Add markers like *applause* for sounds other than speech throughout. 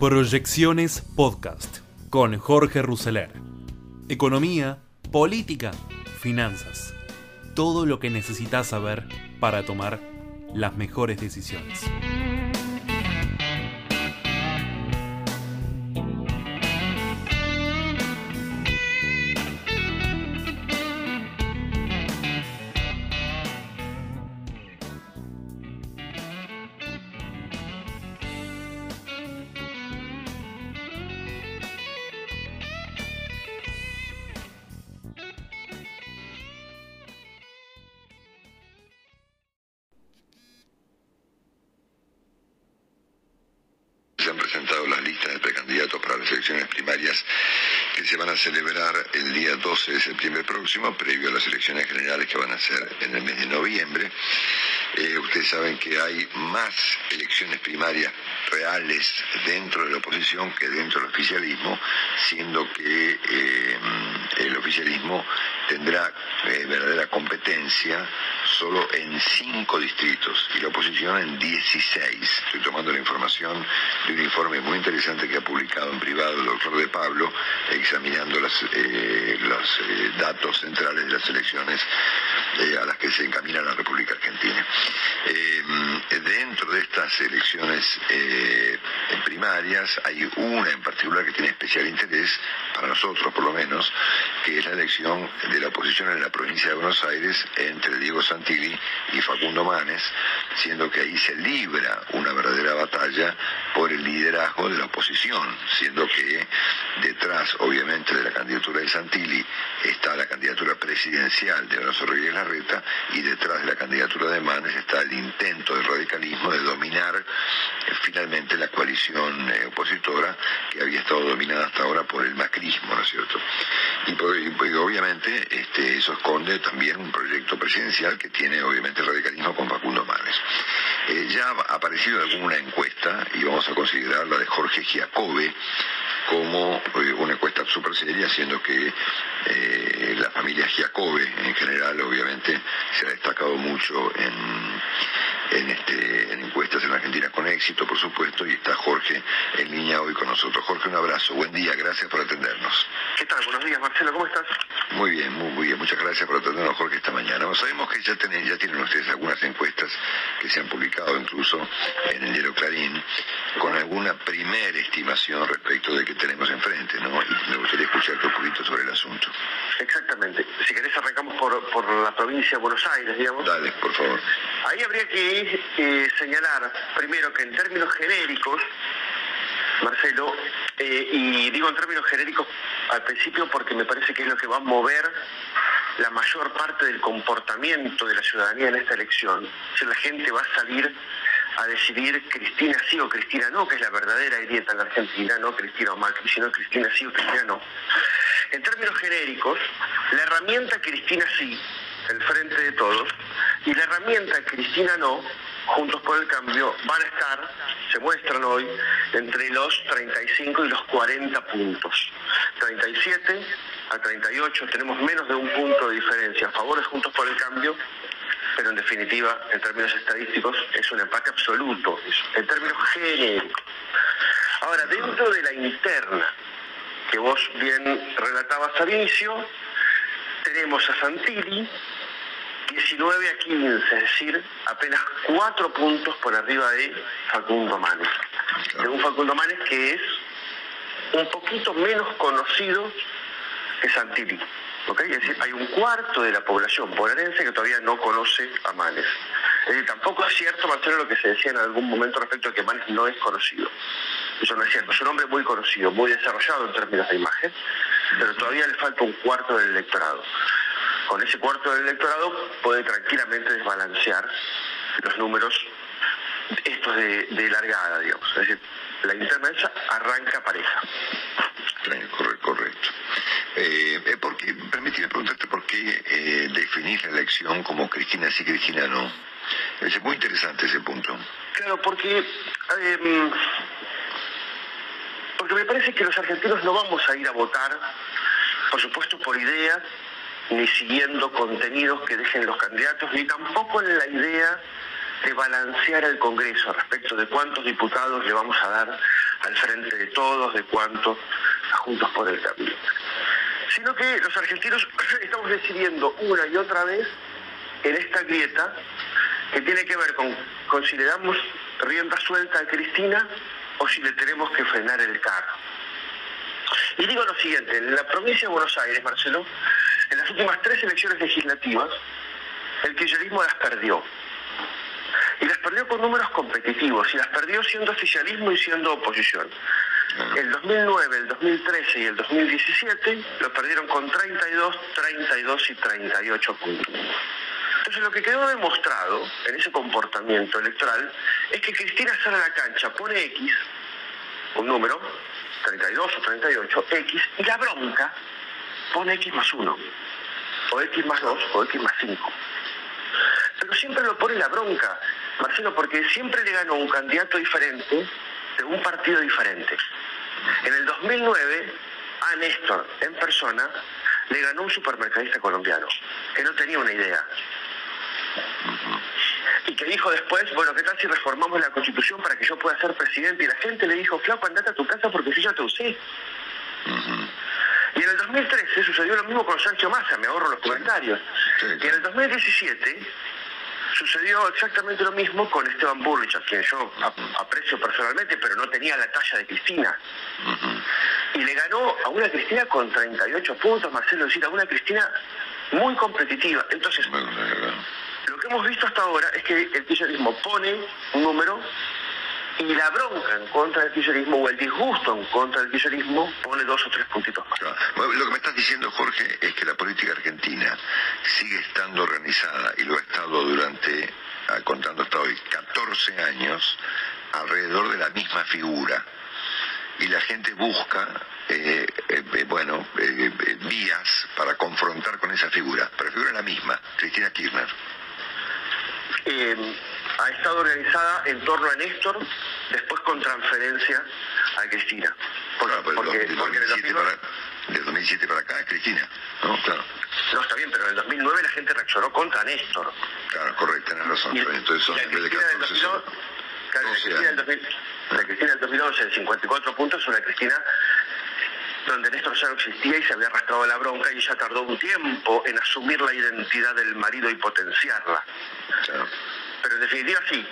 Proyecciones Podcast con Jorge Rousseler. Economía, política, finanzas. Todo lo que necesitas saber para tomar las mejores decisiones. Que dentro del oficialismo, siendo que eh, el oficialismo tendrá eh, verdadera competencia solo en cinco distritos y la oposición en 16. Estoy tomando la información de un informe muy interesante que ha publicado en privado el doctor De Pablo, examinando las, eh, los eh, datos centrales de las elecciones eh, a las que se encamina la República Argentina. Dentro de estas elecciones primarias hay una en particular que tiene especial interés, para nosotros por lo menos, que es la elección de la oposición en la provincia de Buenos Aires entre Diego Santilli y Facundo Manes, siendo que ahí se libra una verdadera batalla por el liderazgo de la oposición, siendo que detrás, obviamente, de la candidatura de Santilli está la candidatura presidencial de Horacio Rodríguez Larreta y detrás de la candidatura de Manes está el intento del radicalismo de dominar eh, finalmente la coalición eh, opositora que había estado dominada hasta ahora por el macrismo, ¿no es cierto? Y, por- y, pues, obviamente este, eso esconde también un proyecto presidencial que tiene obviamente el radicalismo con Facundo Manes. Eh, ya ha aparecido alguna encuesta y vamos a considerar la de Jorge Giacobbe como eh, una encuesta súper seria, siendo que eh, la familia Giacobbe en general obviamente se ha destacado mucho en, este, en encuestas en Argentina con éxito, por supuesto, y está Jorge en línea hoy con nosotros. Jorge, un abrazo, buen día, gracias por atendernos. ¿Qué tal? Buenos días, Marcelo, ¿cómo estás? Muy bien, muy, muy bien, muchas gracias por atendernos, Jorge, esta mañana. Bueno, sabemos que ya tienen, ya tienen ustedes algunas encuestas que se han publicado incluso en el diario Clarín, con alguna primera estimación respecto de que tenemos enfrente, ¿no? Y me gustaría escucharte un poquito sobre el asunto. Exactamente. Si querés arrancamos por, por la provincia de Buenos Aires, digamos. Dale, por favor. Ahí habría que eh, señalar, primero, que en términos genéricos, Marcelo, eh, y digo en términos genéricos al principio porque me parece que es lo que va a mover la mayor parte del comportamiento de la ciudadanía en esta elección. Si la gente va a salir a decidir Cristina sí o Cristina no, que es la verdadera grieta en la Argentina, no Cristina o Macri, sino Cristina sí o Cristina no. En términos genéricos, la herramienta Cristina sí, el frente de todos, y la herramienta Cristina no, Juntos por el Cambio, van a estar, se muestran hoy, entre los 35 y los 40 puntos. 37 a 38, tenemos menos de un punto de diferencia a favor de Juntos por el Cambio, pero en definitiva, en términos estadísticos, es un empate absoluto, es- en términos genéricos. Ahora, dentro de la interna, que vos bien relatabas al inicio, tenemos a Santilli 19 a 15, es decir, apenas 4 puntos por arriba de Facundo Manes. De un Facundo Manes que es un poquito menos conocido que Santilli. ¿ok? Es decir, hay un cuarto de la población bonaerense que todavía no conoce a Manes. Es decir, tampoco es cierto, Marcelo, lo que se decía en algún momento respecto a que Manes no es conocido. Eso no es cierto. Es un hombre muy conocido, muy desarrollado en términos de imagen, pero todavía le falta un cuarto del electorado. Con ese cuarto del electorado puede tranquilamente desbalancear los números estos de, de largada, digamos. Es decir, la interna esa arranca pareja. Claro, corre- correcto. Eh, eh, ¿por qué- permíteme preguntarte por qué eh, definir la elección como Cristina sí, Cristina no. Es muy interesante ese punto. Claro, porque eh, porque me parece que los argentinos no vamos a ir a votar, por supuesto por ideas, ni siguiendo contenidos que dejen los candidatos, ni tampoco en la idea de balancear el Congreso respecto de cuántos diputados le vamos a dar al frente de todos, de cuanto a Juntos por el Cambio. Sino que los argentinos *laughs* estamos decidiendo una y otra vez en esta grieta que tiene que ver con si le damos rienda suelta a Cristina o si le tenemos que frenar el carro. Y digo lo siguiente, en la provincia de Buenos Aires, Marcelo, en las últimas tres elecciones legislativas, el kirchnerismo las perdió. Y las perdió con números competitivos, y las perdió siendo oficialismo y siendo oposición. El 2009, el 2013 y el 2017 lo perdieron con 32, 32 y 38 puntos. Entonces lo que quedó demostrado en ese comportamiento electoral es que Cristina sale a la cancha, pone X, un número, 32 o 38, X, y la bronca pone X más 1, o X más 2, o X más 5. Pero siempre lo pone la bronca, Marcelo, porque siempre le ganó un candidato diferente de un partido diferente. En el 2009, a Néstor, en persona, le ganó un supermercadista colombiano, que no tenía una idea. Y que dijo después, bueno, ¿qué tal si reformamos la constitución para que yo pueda ser presidente? Y la gente le dijo, Flaco, andate a tu casa porque si yo te usé. Y en el 2013 sucedió lo mismo con Sancho Massa, me ahorro los comentarios. Y en el 2017 sucedió exactamente lo mismo con Esteban Burrich, a quien yo aprecio personalmente, pero no tenía la talla de Cristina. Y le ganó a una Cristina con 38 puntos, Marcelo, decir, a una Cristina muy competitiva. Entonces, lo que hemos visto hasta ahora es que el kirchnerismo pone un número y la bronca en contra del kirchnerismo o el disgusto en contra del kirchnerismo pone dos o tres puntitos más. lo que me estás diciendo, Jorge, es que la política argentina sigue estando organizada y lo ha estado durante, ah, contando hasta hoy, 14 años alrededor de la misma figura. Y la gente busca, eh, eh, eh, bueno, vías para confrontar con esa figura. Pero la figura es la misma, Cristina Kirchner ha estado organizada en torno a Néstor, después con transferencia a Cristina. Porque, porque, de 2007, para, 2007 para acá, Cristina. No, claro. No, está bien, pero en el 2009 la gente reaccionó contra Néstor. Claro, correcto, tenés razón. Entonces son en vez de 14 son... Claro, la Cristina, del 2000, la Cristina del 2011, en 54 puntos, es una Cristina donde Néstor ya no existía y se había arrastrado la bronca y ella tardó un tiempo en asumir la identidad del marido y potenciarla. Claro. Pero en definitiva sí,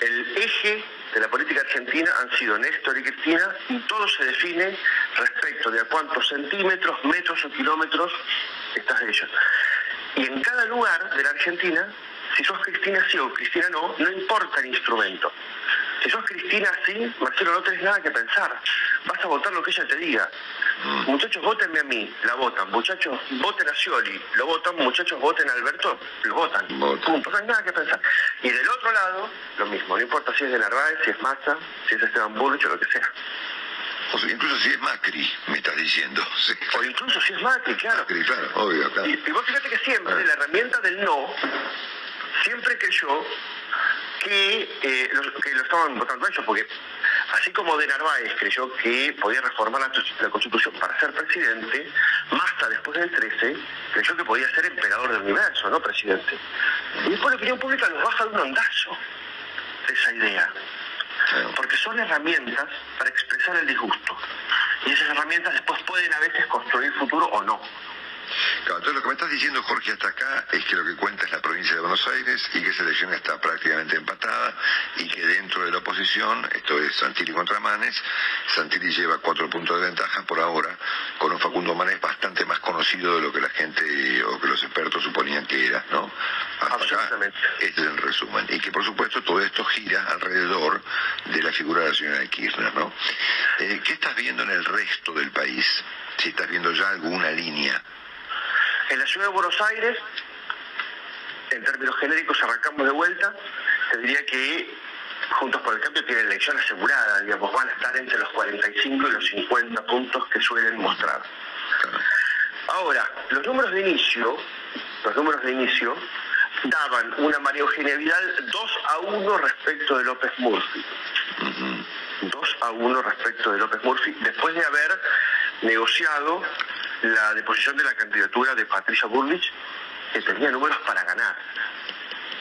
el eje de la política argentina han sido Néstor y Cristina y todo se define respecto de a cuántos centímetros, metros o kilómetros estás de ellos. Y en cada lugar de la Argentina, si sos Cristina sí o Cristina no, no importa el instrumento. Si sos Cristina sí, Marcelo, no tenés nada que pensar. Vas a votar lo que ella te diga. Mm. Muchachos, votenme a mí, la votan. Muchachos, voten a Scioli, lo votan. Muchachos, voten a Alberto, lo votan. Punto, no hay nada que pensar. Y del otro lado, lo mismo. No importa si es de Narváez, si es Massa, si es Esteban Burrich o lo que sea. O sea, incluso si es Macri, me estás diciendo. *laughs* O incluso si es Macri, claro. Macri, claro, obvio, claro. Y, vos fíjate que siempre ah. la herramienta del no, siempre creyó que, eh, que lo estaban votando ellos, porque así como de Narváez creyó que podía reformar la, Constitución para ser presidente, Massa después del 13 creyó que podía ser emperador del universo, no presidente. Y después la opinión pública nos baja de un ondazo de esa idea. Porque son herramientas para expresar el disgusto. Y esas herramientas después pueden a veces construir futuro o no entonces lo que me estás diciendo, Jorge, hasta acá es que lo que cuenta es la provincia de Buenos Aires y que esa elección está prácticamente empatada y que dentro de la oposición, esto es Santilli contra Manes, Santilli lleva cuatro puntos de ventaja por ahora, con un Facundo Manes bastante más conocido de lo que la gente o que los expertos suponían que era, ¿no? Absolutamente. este es el resumen. Y que por supuesto todo esto gira alrededor de la figura de la señora Kirchner, ¿no? Eh, ¿Qué estás viendo en el resto del país? Si estás viendo ya alguna línea en la ciudad de Buenos Aires, en términos genéricos, arrancamos de vuelta. Te diría que Juntos por el Cambio tiene elección asegurada, digamos, van a estar entre los 45 y los 50 puntos que suelen mostrar. Ahora, los números de inicio, los números de inicio daban una María Eugenia Vidal 2 a 1 respecto de López Murphy. 2 a 1 respecto de López Murphy, después de haber negociado la deposición de la candidatura de Patricia Burlich, que tenía números para ganar,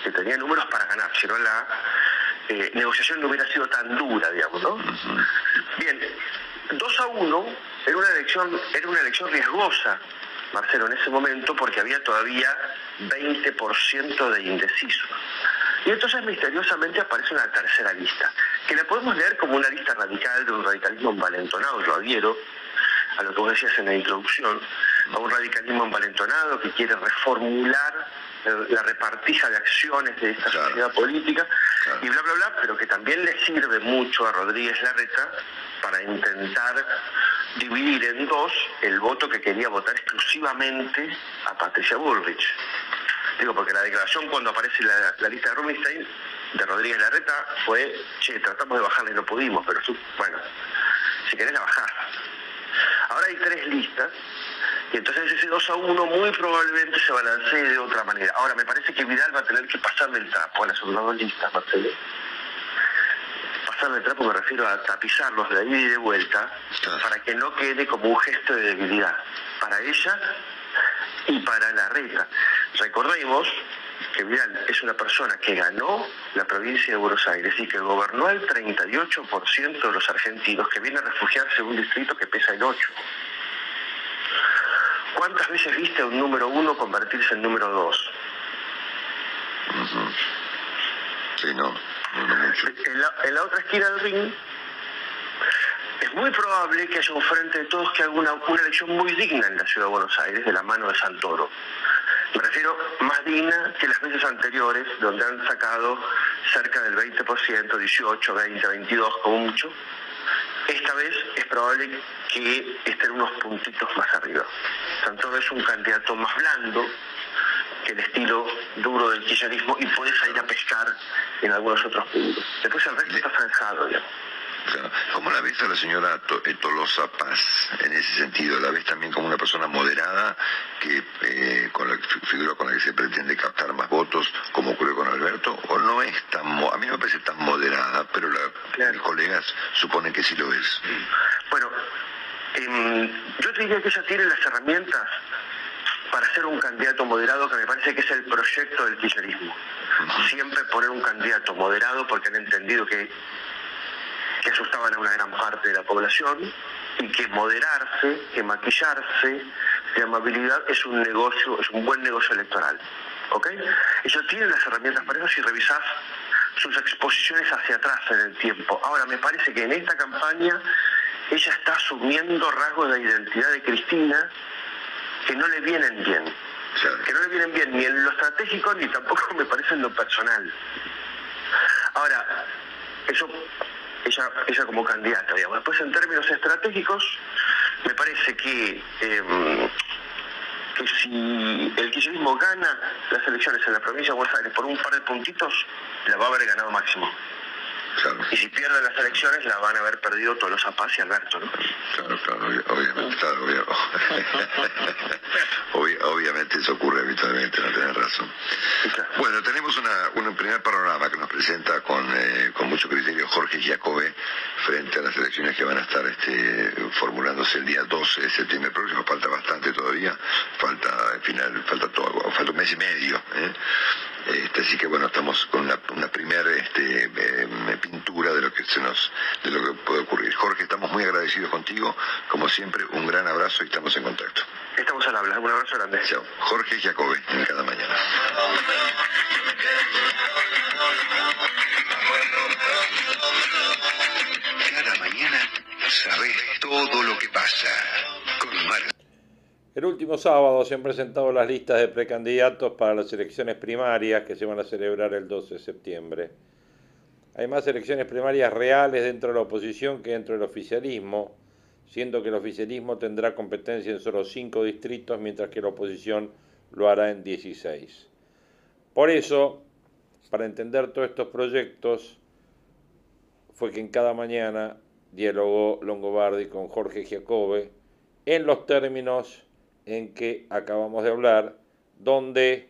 que tenía números para ganar, si no la eh, negociación no hubiera sido tan dura, digamos, ¿no? Bien, 2 a 1 era una elección, era una elección riesgosa, Marcelo, en ese momento, porque había todavía 20% de indecisos. Y entonces misteriosamente aparece una tercera lista, que la podemos leer como una lista radical de un radicalismo envalentonado, yo adhiero a lo que vos decías en la introducción, a un radicalismo envalentonado que quiere reformular la repartija de acciones de esta sociedad política y bla, bla, bla, pero que también le sirve mucho a Rodríguez Larreta para intentar dividir en dos el voto que quería votar exclusivamente a Patricia Bullrich. Digo, porque la declaración cuando aparece la, lista de Rubinstein de Rodríguez Larreta fue, che, tratamos de bajarla y no pudimos, pero bueno, si querés la bajás. Ahora hay tres listas y entonces ese 2 a 1 muy probablemente se balancee de otra manera. Ahora, me parece que Vidal va a tener que pasarle el trapo a las otras dos listas, Marcelo. Pasarle el trapo me refiero a tapizarlos de ahí y de vuelta para que no quede como un gesto de debilidad para ella y para la reta. Recordemos que Vidal es una persona que ganó la provincia de Buenos Aires y que gobernó el 38% de los argentinos que vienen a refugiarse en un distrito que pesa el 8%. ¿Cuántas veces viste a un número uno convertirse en número dos? Sí, no, En, la, otra esquina del ring es muy probable que haya un frente de todos que haga una, una elección muy digna en la ciudad de Buenos Aires de la mano de Santoro. Me refiero más digna que las veces anteriores, donde han sacado cerca del 20%, 18, 20, 22 como mucho. Esta vez es probable que estén unos puntitos más arriba. Santoro es un candidato más blando que el estilo duro del kirchnerismo y puede salir a pescar en algunos otros puntos. Después el resto está zanjado, digamos. ¿Cómo la ves a la señora eh, Tolosa Paz en ese sentido? ¿La ves también como una persona moderada que eh, con la figura con la que se pretende captar más votos, como ocurrió con Alberto? ¿O no es tan, a mí me parece tan moderada, pero la, mis colegas suponen que sí lo es? Bueno, em, yo diría que ella tiene las herramientas para ser un candidato moderado, que me parece que es el proyecto del kirchnerismo. Siempre poner un candidato moderado porque han entendido que que asustaban a una gran parte de la población y que moderarse, que maquillarse de amabilidad es un negocio, es un buen negocio electoral. ¿Ok? Ellos tienen las herramientas para eso si revisás sus exposiciones hacia atrás en el tiempo. Ahora, me parece que en esta campaña ella está asumiendo rasgos de identidad de Cristina que no le vienen bien. Que no le vienen bien ni en lo estratégico ni tampoco *laughs* me parece en lo personal. Ahora, eso ella, como candidata, digamos. Después, en términos estratégicos, me parece que, em, que si el kirchnerismo gana las elecciones en la provincia de Buenos Aires por un par de puntitos, la va a haber ganado máximo. Y si pierden las elecciones, la van a haber perdido todos los Zapaz y Alberto, ¿no? Claro, claro, obviamente, claro, *laughs* obviamente eso ocurre habitualmente, no tenés razón. Bueno, tenemos una, un primer panorama que nos presenta con, eh, con mucho criterio Jorge Giacobbe frente a las elecciones que van a estar este, formulándose el día 12 de septiembre próximo. Falta bastante todavía, falta, al final, falta todo, falta un mes y medio. ¿eh? Este, así que bueno, estamos con una, primera este, em, pintura de lo que se nos, de lo que puede ocurrir. Jorge, estamos muy agradecidos contigo, como siempre, un gran abrazo y estamos en contacto. Estamos al habla, un abrazo grande. Chao. Jorge Jacobe, en cada mañana. Cada mañana sabes todo lo que pasa con Mar el último sábado se han presentado las listas de precandidatos para las elecciones primarias que se van a celebrar el 12 de septiembre. Hay más elecciones primarias reales dentro de la oposición que dentro del oficialismo, siendo que el oficialismo tendrá competencia en solo cinco distritos, mientras que la oposición lo hará en 16. Por eso, para entender todos estos proyectos, fue que en cada mañana dialogó Longobardi con Jorge Giacobbe en los términos en que acabamos de hablar, donde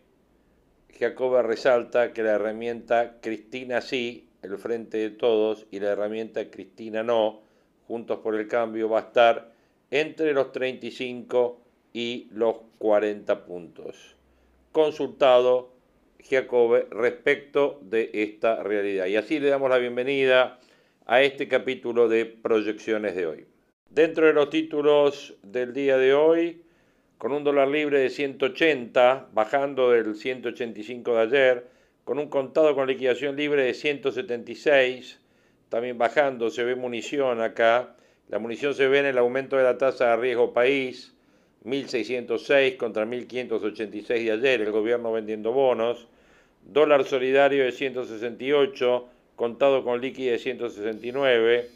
Jacoba resalta que la herramienta Cristina sí, el frente de todos, y la herramienta Cristina no, juntos por el cambio, va a estar entre los 35 y los 40 puntos. Consultado Giacobbe respecto de esta realidad. Y así le damos la bienvenida a este capítulo de proyecciones de hoy. Dentro de los títulos del día de hoy, con un dólar libre de 180, bajando del 185 de ayer, con un contado con liquidación libre de 176, también bajando, se ve munición acá, la munición se ve en el aumento de la tasa de riesgo país, 1.606 contra 1.586 de ayer, el gobierno vendiendo bonos, dólar solidario de 168, contado con líquido de 169,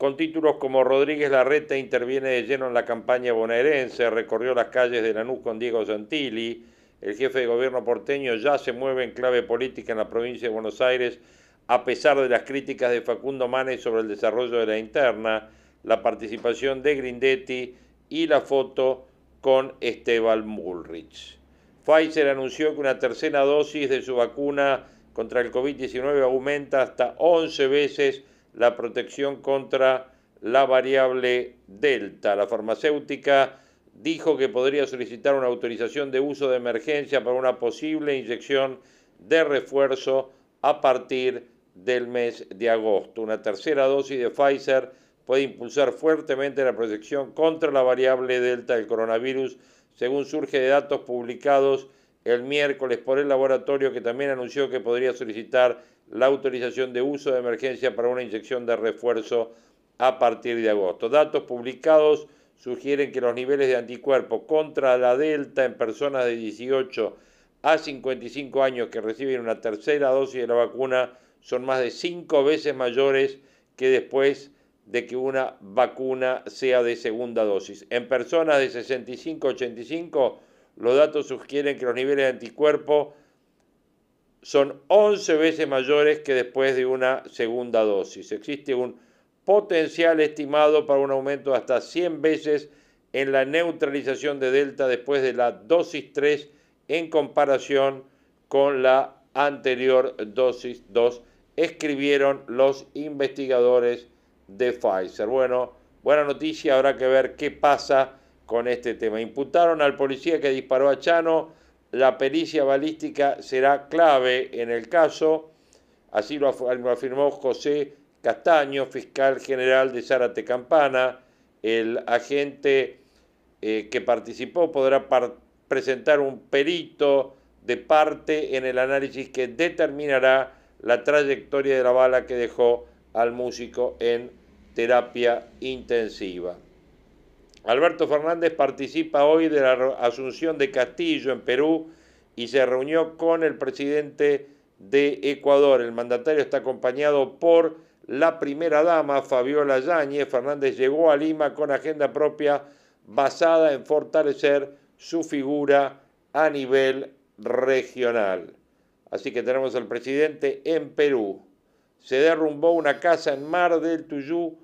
con títulos como Rodríguez Larreta interviene de lleno en la campaña bonaerense, recorrió las calles de Lanús con Diego Santilli, el jefe de gobierno porteño ya se mueve en clave política en la provincia de Buenos Aires a pesar de las críticas de Facundo Manes sobre el desarrollo de la interna, la participación de Grindetti y la foto con Esteban Bullrich. Pfizer anunció que una tercera dosis de su vacuna contra el COVID-19 aumenta hasta 11 veces la protección contra la variable Delta. La farmacéutica dijo que podría solicitar una autorización de uso de emergencia para una posible inyección de refuerzo a partir del mes de agosto. Una tercera dosis de Pfizer puede impulsar fuertemente la protección contra la variable delta del coronavirus, según surge de datos publicados el miércoles por el laboratorio que también anunció que podría solicitar la autorización de uso de emergencia para una inyección de refuerzo a partir de agosto. Datos publicados sugieren que los niveles de anticuerpos contra la delta en personas de 18 a 55 años que reciben una tercera dosis de la vacuna son más de cinco veces mayores que después de que una vacuna sea de segunda dosis. En personas de 65 a 85, los datos sugieren que los niveles de anticuerpo son 11 veces mayores que después de una segunda dosis. Existe un potencial estimado para un aumento hasta 100 veces en la neutralización de Delta después de la dosis 3 en comparación con la anterior dosis 2 escribieron los investigadores de Pfizer. Bueno, buena noticia, habrá que ver qué pasa con este tema. Imputaron al policía que disparó a Chano, la pericia balística será clave en el caso, así lo afirmó José Castaño, fiscal general de Zárate Campana, el agente eh, que participó podrá presentar un perito de parte en el análisis que determinará la trayectoria de la bala que dejó al músico en terapia intensiva. Alberto Fernández participa hoy de la asunción de Castillo en Perú y se reunió con el presidente de Ecuador. El mandatario está acompañado por la primera dama, Fabiola Yáñez. Fernández llegó a Lima con agenda propia basada en fortalecer su figura a nivel regional. Así que tenemos al presidente en Perú. Se derrumbó una casa en Mar del Tuyú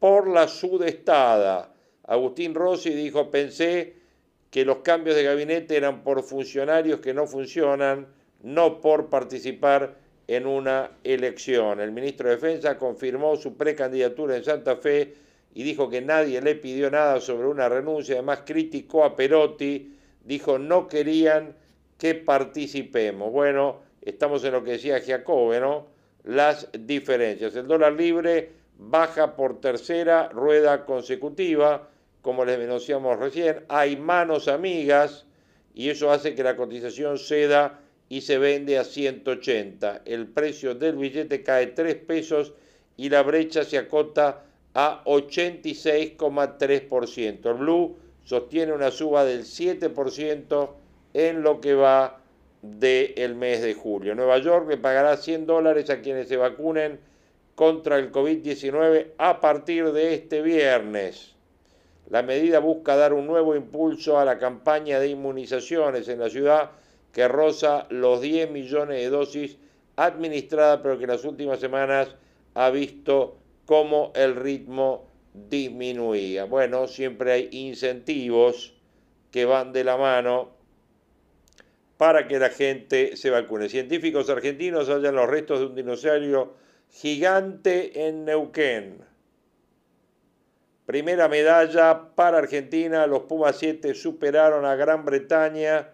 por la sudestada. Agustín Rossi dijo, pensé que los cambios de gabinete eran por funcionarios que no funcionan, no por participar en una elección. El ministro de Defensa confirmó su precandidatura en Santa Fe y dijo que nadie le pidió nada sobre una renuncia. Además criticó a Perotti, dijo no querían que participemos. Bueno, estamos en lo que decía Giacobbe, ¿no? Las diferencias. El dólar libre baja por tercera rueda consecutiva, como les denunciamos recién. Hay manos amigas y eso hace que la cotización ceda y se vende a 180. El precio del billete cae 3 pesos y la brecha se acota a 86,3%. El blue sostiene una suba del 7% en lo que va del mes de julio. Nueva York le pagará 100 dólares a quienes se vacunen contra el COVID-19 a partir de este viernes. La medida busca dar un nuevo impulso a la campaña de inmunizaciones en la ciudad que roza los 10 millones de dosis administradas, pero que en las últimas semanas ha visto cómo el ritmo disminuía. Bueno, siempre hay incentivos que van de la mano para que la gente se vacune. Científicos argentinos hallan los restos de un dinosaurio gigante en Neuquén. Primera medalla para Argentina, los Pumas 7 superaron a Gran Bretaña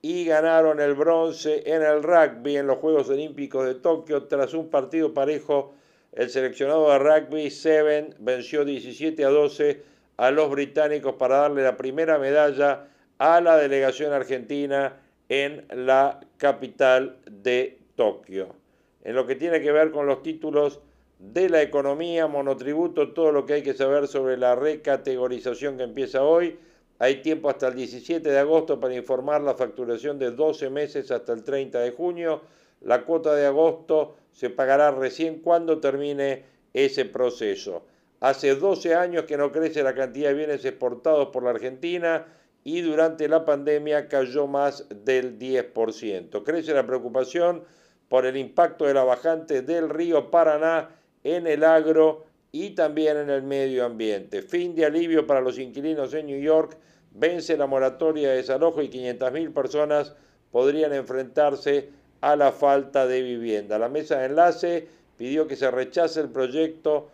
y ganaron el bronce en el rugby en los Juegos Olímpicos de Tokio tras un partido parejo. El seleccionado de rugby Seven venció 17 a 12 a los británicos para darle la primera medalla a la delegación argentina en la capital de Tokio. En lo que tiene que ver con los títulos de la economía, monotributo, todo lo que hay que saber sobre la recategorización que empieza hoy. Hay tiempo hasta el 17 de agosto para informar la facturación de 12 meses hasta el 30 de junio. La cuota de agosto se pagará recién cuando termine ese proceso. Hace 12 años que no crece la cantidad de bienes exportados por la Argentina y durante la pandemia cayó más del 10%. Crece la preocupación por el impacto de la bajante del río Paraná en el agro y también en el medio ambiente. Fin de alivio para los inquilinos en New York, vence la moratoria de desalojo y 500.000 personas podrían enfrentarse a la falta de vivienda. La mesa de enlace pidió que se rechace el proyecto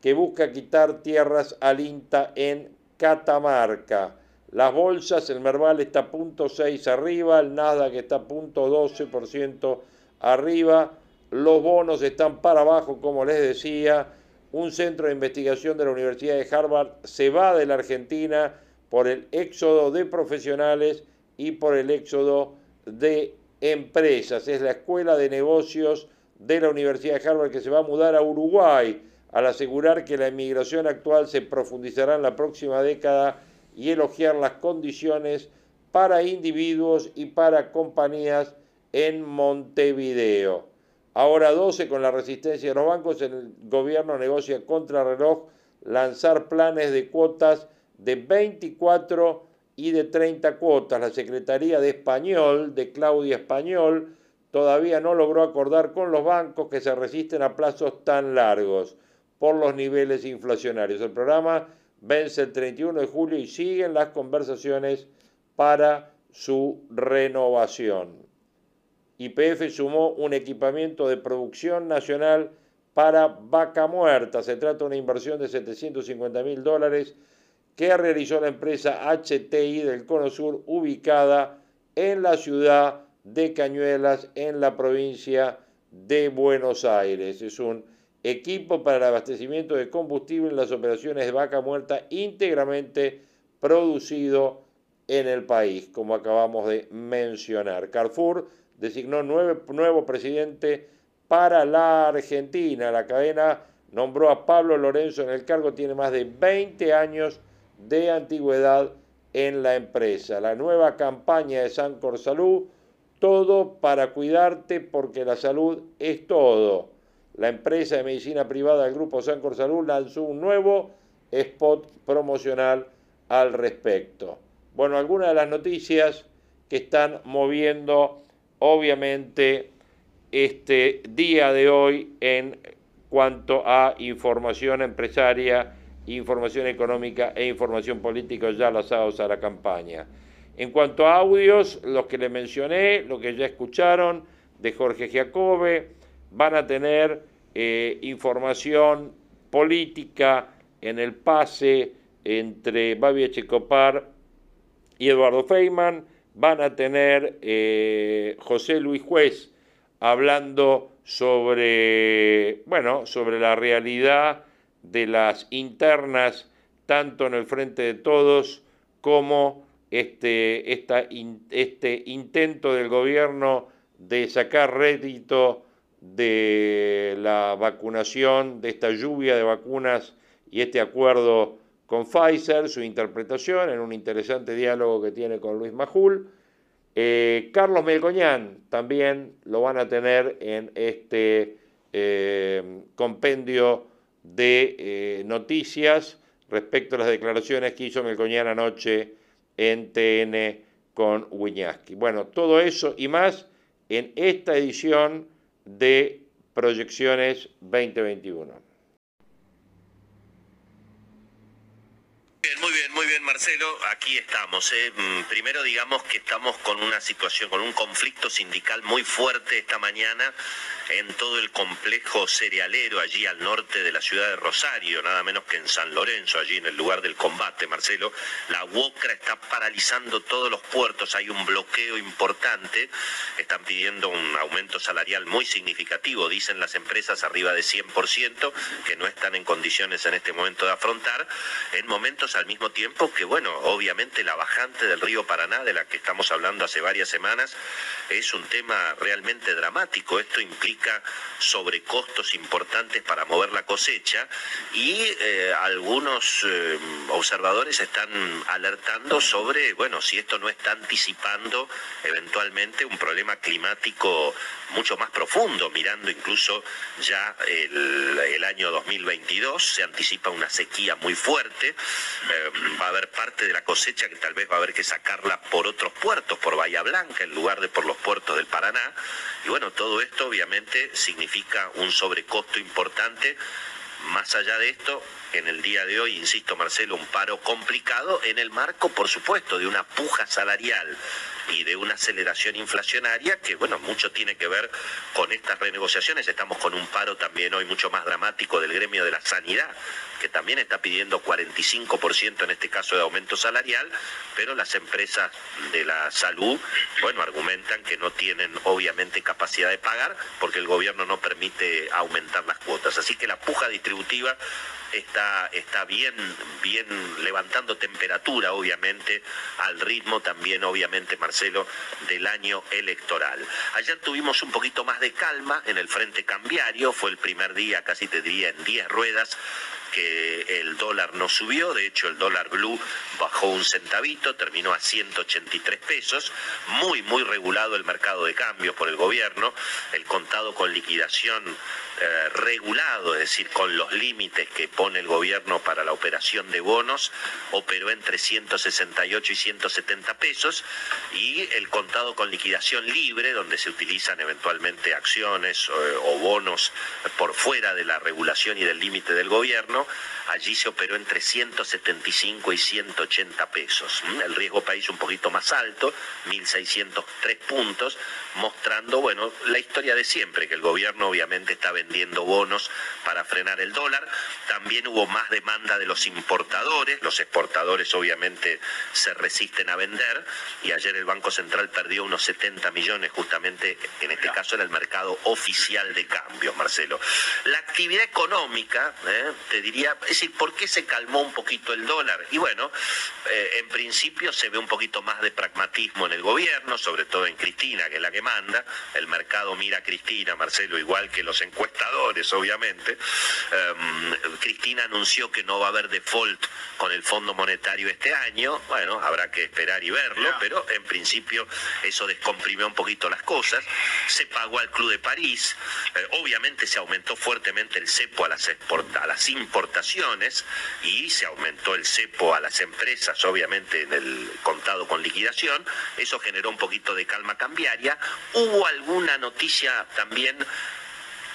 que busca quitar tierras al INTA en Catamarca. Las bolsas, el Merval está a punto 6 arriba, el Nasdaq está a punto 12% arriba, los bonos están para abajo, como les decía. Un centro de investigación de la Universidad de Harvard se va de la Argentina por el éxodo de profesionales y por el éxodo de empresas. Es la escuela de negocios de la Universidad de Harvard que se va a mudar a Uruguay al asegurar que la inmigración actual se profundizará en la próxima década y elogiar las condiciones para individuos y para compañías en Montevideo. Ahora 12 con la resistencia de los bancos, el gobierno negocia contra reloj lanzar planes de cuotas de 24 y de 30 cuotas. La Secretaría de Español, de Claudia Español, todavía no logró acordar con los bancos que se resisten a plazos tan largos por los niveles inflacionarios. El programa vence el 31 de julio y siguen las conversaciones para su renovación. YPF sumó un equipamiento de producción nacional para vaca muerta. Se trata de una inversión de 750 mil dólares que realizó la empresa HTI del Cono Sur, ubicada en la ciudad de Cañuelas, en la provincia de Buenos Aires. Es un equipo para el abastecimiento de combustible en las operaciones de vaca muerta íntegramente producido en el país, como acabamos de mencionar. Carrefour designó nuevo presidente para la Argentina. La cadena nombró a Pablo Lorenzo en el cargo, tiene más de 20 años de antigüedad en la empresa. La nueva campaña de Sancor Salud, todo para cuidarte porque la salud es todo la empresa de medicina privada del grupo Sancor Salud lanzó un nuevo spot promocional al respecto. Bueno, algunas de las noticias que están moviendo obviamente este día de hoy en cuanto a información empresaria, información económica e información política ya lanzados a la campaña. En cuanto a audios, los que le mencioné, lo que ya escucharon de Jorge Giacobbe, van a tener eh, información política en el pase entre Babi Echecopar y Eduardo Feynman. Van a tener eh, José Luis Juez hablando sobre, bueno, sobre la realidad de las internas, tanto en el Frente de Todos como este, este intento del gobierno de sacar rédito de la vacunación, de esta lluvia de vacunas y este acuerdo con Pfizer, su interpretación en un interesante diálogo que tiene con Luis Majul. Eh, Carlos Melgoñán también lo van a tener en este eh, compendio de eh, noticias respecto a las declaraciones que hizo Melgoñán anoche en TN con Wiñaski. Bueno, todo eso y más en esta edición de proyecciones 2021. muy bien. Marcelo, aquí estamos. ¿eh? Mm, primero digamos que estamos con una situación, con un conflicto sindical muy fuerte esta mañana en todo el complejo cerealero allí al norte de la ciudad de Rosario, nada menos que en San Lorenzo, allí en el lugar del combate, Marcelo. La UOCRA está paralizando todos los puertos, hay un bloqueo importante, están pidiendo un aumento salarial muy significativo, dicen las empresas arriba de 100%, que no están en condiciones en este momento de afrontar, en momentos al mismo tiempo que, bueno, obviamente la bajante del río Paraná, de la que estamos hablando hace varias semanas, es un tema realmente dramático. Esto implica sobrecostos importantes para mover la cosecha y eh, algunos eh, observadores están alertando sobre, bueno, si esto no está anticipando eventualmente un problema climático mucho más profundo, mirando incluso ya el, año 2022, se anticipa una sequía muy fuerte, eh, va a haber parte de la cosecha que tal vez va a haber que sacarla por otros puertos, por Bahía Blanca, en lugar de por los puertos del Paraná, y bueno, todo esto obviamente significa un sobrecosto importante más allá de esto, en el día de hoy, insisto Marcelo, un paro complicado en el marco, por supuesto, de una puja salarial y de una aceleración inflacionaria que, bueno, mucho tiene que ver con estas renegociaciones. Estamos con un paro también hoy mucho más dramático del gremio de la sanidad, que también está pidiendo 45% en este caso de aumento salarial, pero las empresas de la salud, bueno, argumentan que no tienen obviamente capacidad de pagar porque el gobierno no permite aumentar las cuotas. Así que la puja distributiva está, está bien, bien levantando temperatura, obviamente, al ritmo también, obviamente, Marcelo, del año electoral. Ayer tuvimos un poquito más de calma en el frente cambiario, fue el primer día, casi te diría, en 10 ruedas que el dólar no subió, de hecho el dólar blue bajó un centavito, terminó a 183 pesos, muy, muy regulado el mercado de cambios por el gobierno, el contado con liquidación eh, regulado, es decir, con los límites que pone el gobierno para la operación de bonos, operó entre 168 y 170 pesos, y el contado con liquidación libre, donde se utilizan eventualmente acciones eh, o bonos por fuera de la regulación y del límite del gobierno, allí se operó entre 175 y 180 pesos. El riesgo país un poquito más alto, 1.603 puntos, mostrando, bueno, la historia de siempre, que el gobierno obviamente está vendiendo bonos para frenar el dólar. También hubo más demanda de los importadores, los exportadores obviamente se resisten a vender y ayer el Banco Central perdió unos 70 millones justamente, en este caso en el mercado oficial de cambios, Marcelo. La actividad económica, ¿eh? te diría, es decir, ¿por qué se calmó un poquito el dólar? Y bueno, eh, en principio se ve un poquito más de pragmatismo en el gobierno, sobre todo en Cristina, que es la que manda. El mercado mira a Cristina, Marcelo, igual que los obviamente. Em, Cristina anunció que no va a haber default con el Fondo Monetario este año. Bueno, habrá que esperar y verlo, pero en principio eso descomprimió un poquito las cosas. Se pagó al Club de París. Eh, obviamente se aumentó fuertemente el cepo a las, a las importaciones y se aumentó el cepo a las empresas, obviamente en el contado con liquidación. Eso generó un poquito de calma cambiaria. Hubo alguna noticia también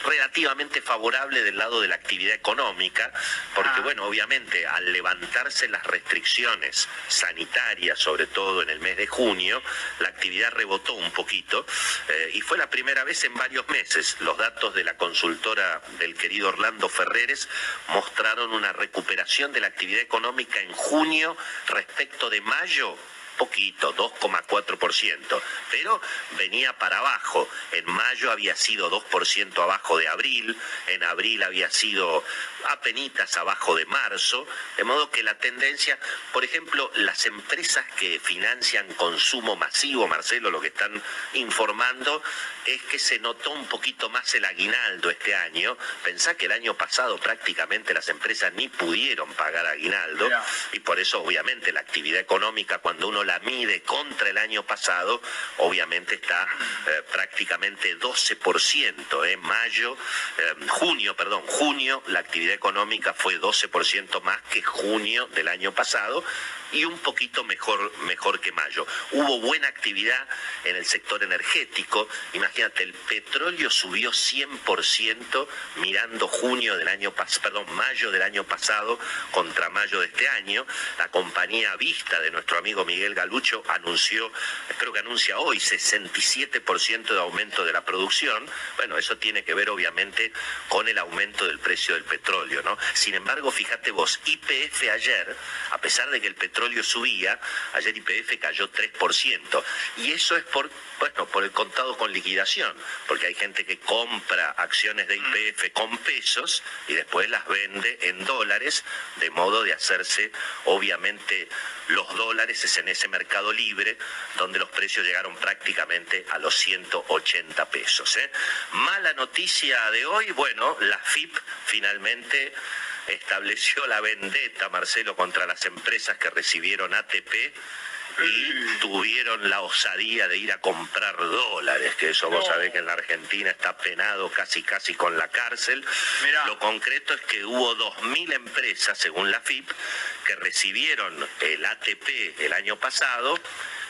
relativamente favorable del lado de la actividad económica, porque ah. bueno, obviamente al levantarse las restricciones sanitarias, sobre todo en el mes de junio, la actividad rebotó un poquito eh, y fue la primera vez en varios meses. Los datos de la consultora del querido Orlando Ferreres mostraron una recuperación de la actividad económica en junio respecto de mayo poquito, 2,4%, pero venía para abajo. En mayo había sido 2% abajo de abril, en abril había sido apenitas abajo de marzo, de modo que la tendencia, por ejemplo, las empresas que financian consumo masivo, Marcelo, lo que están informando es que se notó un poquito más el aguinaldo este año. Pensá que el año pasado prácticamente las empresas ni pudieron pagar aguinaldo. Y por eso obviamente la actividad económica cuando uno la mide contra el año pasado, obviamente está eh, prácticamente 12%. En mayo, eh, junio, perdón, junio, la actividad económica fue 12% más que junio del año pasado y un poquito mejor, mejor que mayo. Hubo buena actividad en el sector energético. Imagínate, el petróleo subió 100% mirando junio del año perdón, mayo del año pasado contra mayo de este año. La compañía Vista de nuestro amigo Miguel Galucho anunció, creo que anuncia hoy, 67% de aumento de la producción. Bueno, eso tiene que ver obviamente con el aumento del precio del petróleo, ¿no? Sin embargo, fíjate vos, IPF ayer, a pesar de que el petróleo subía, ayer IPF cayó 3%. Y eso es por, bueno, por el contado con liquidación, porque hay gente que compra acciones de IPF con pesos y después las vende en dólares, de modo de hacerse, obviamente, los dólares es en ese mercado libre donde los precios llegaron prácticamente a los 180 pesos. ¿eh? Mala noticia de hoy, bueno, la FIP finalmente estableció la vendetta, Marcelo, contra las empresas que recibieron ATP y tuvieron la osadía de ir a comprar dólares, que eso vos sabés que en la Argentina está penado casi casi con la cárcel. Lo concreto es que hubo 2.000 empresas, según la FIP, que recibieron el ATP el año pasado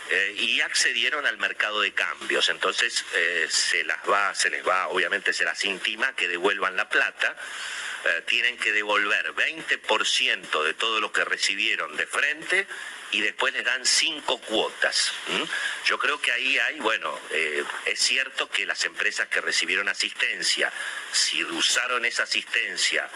eh, y accedieron al mercado de cambios. Entonces eh, se las va, se les va, obviamente se las intima que devuelvan la plata. Eh, tienen que devolver 20% de todo lo que recibieron de frente y después les dan cinco cuotas. Yo creo que ahí hay, bueno, eh, es cierto que las empresas que recibieron asistencia, si usaron esa asistencia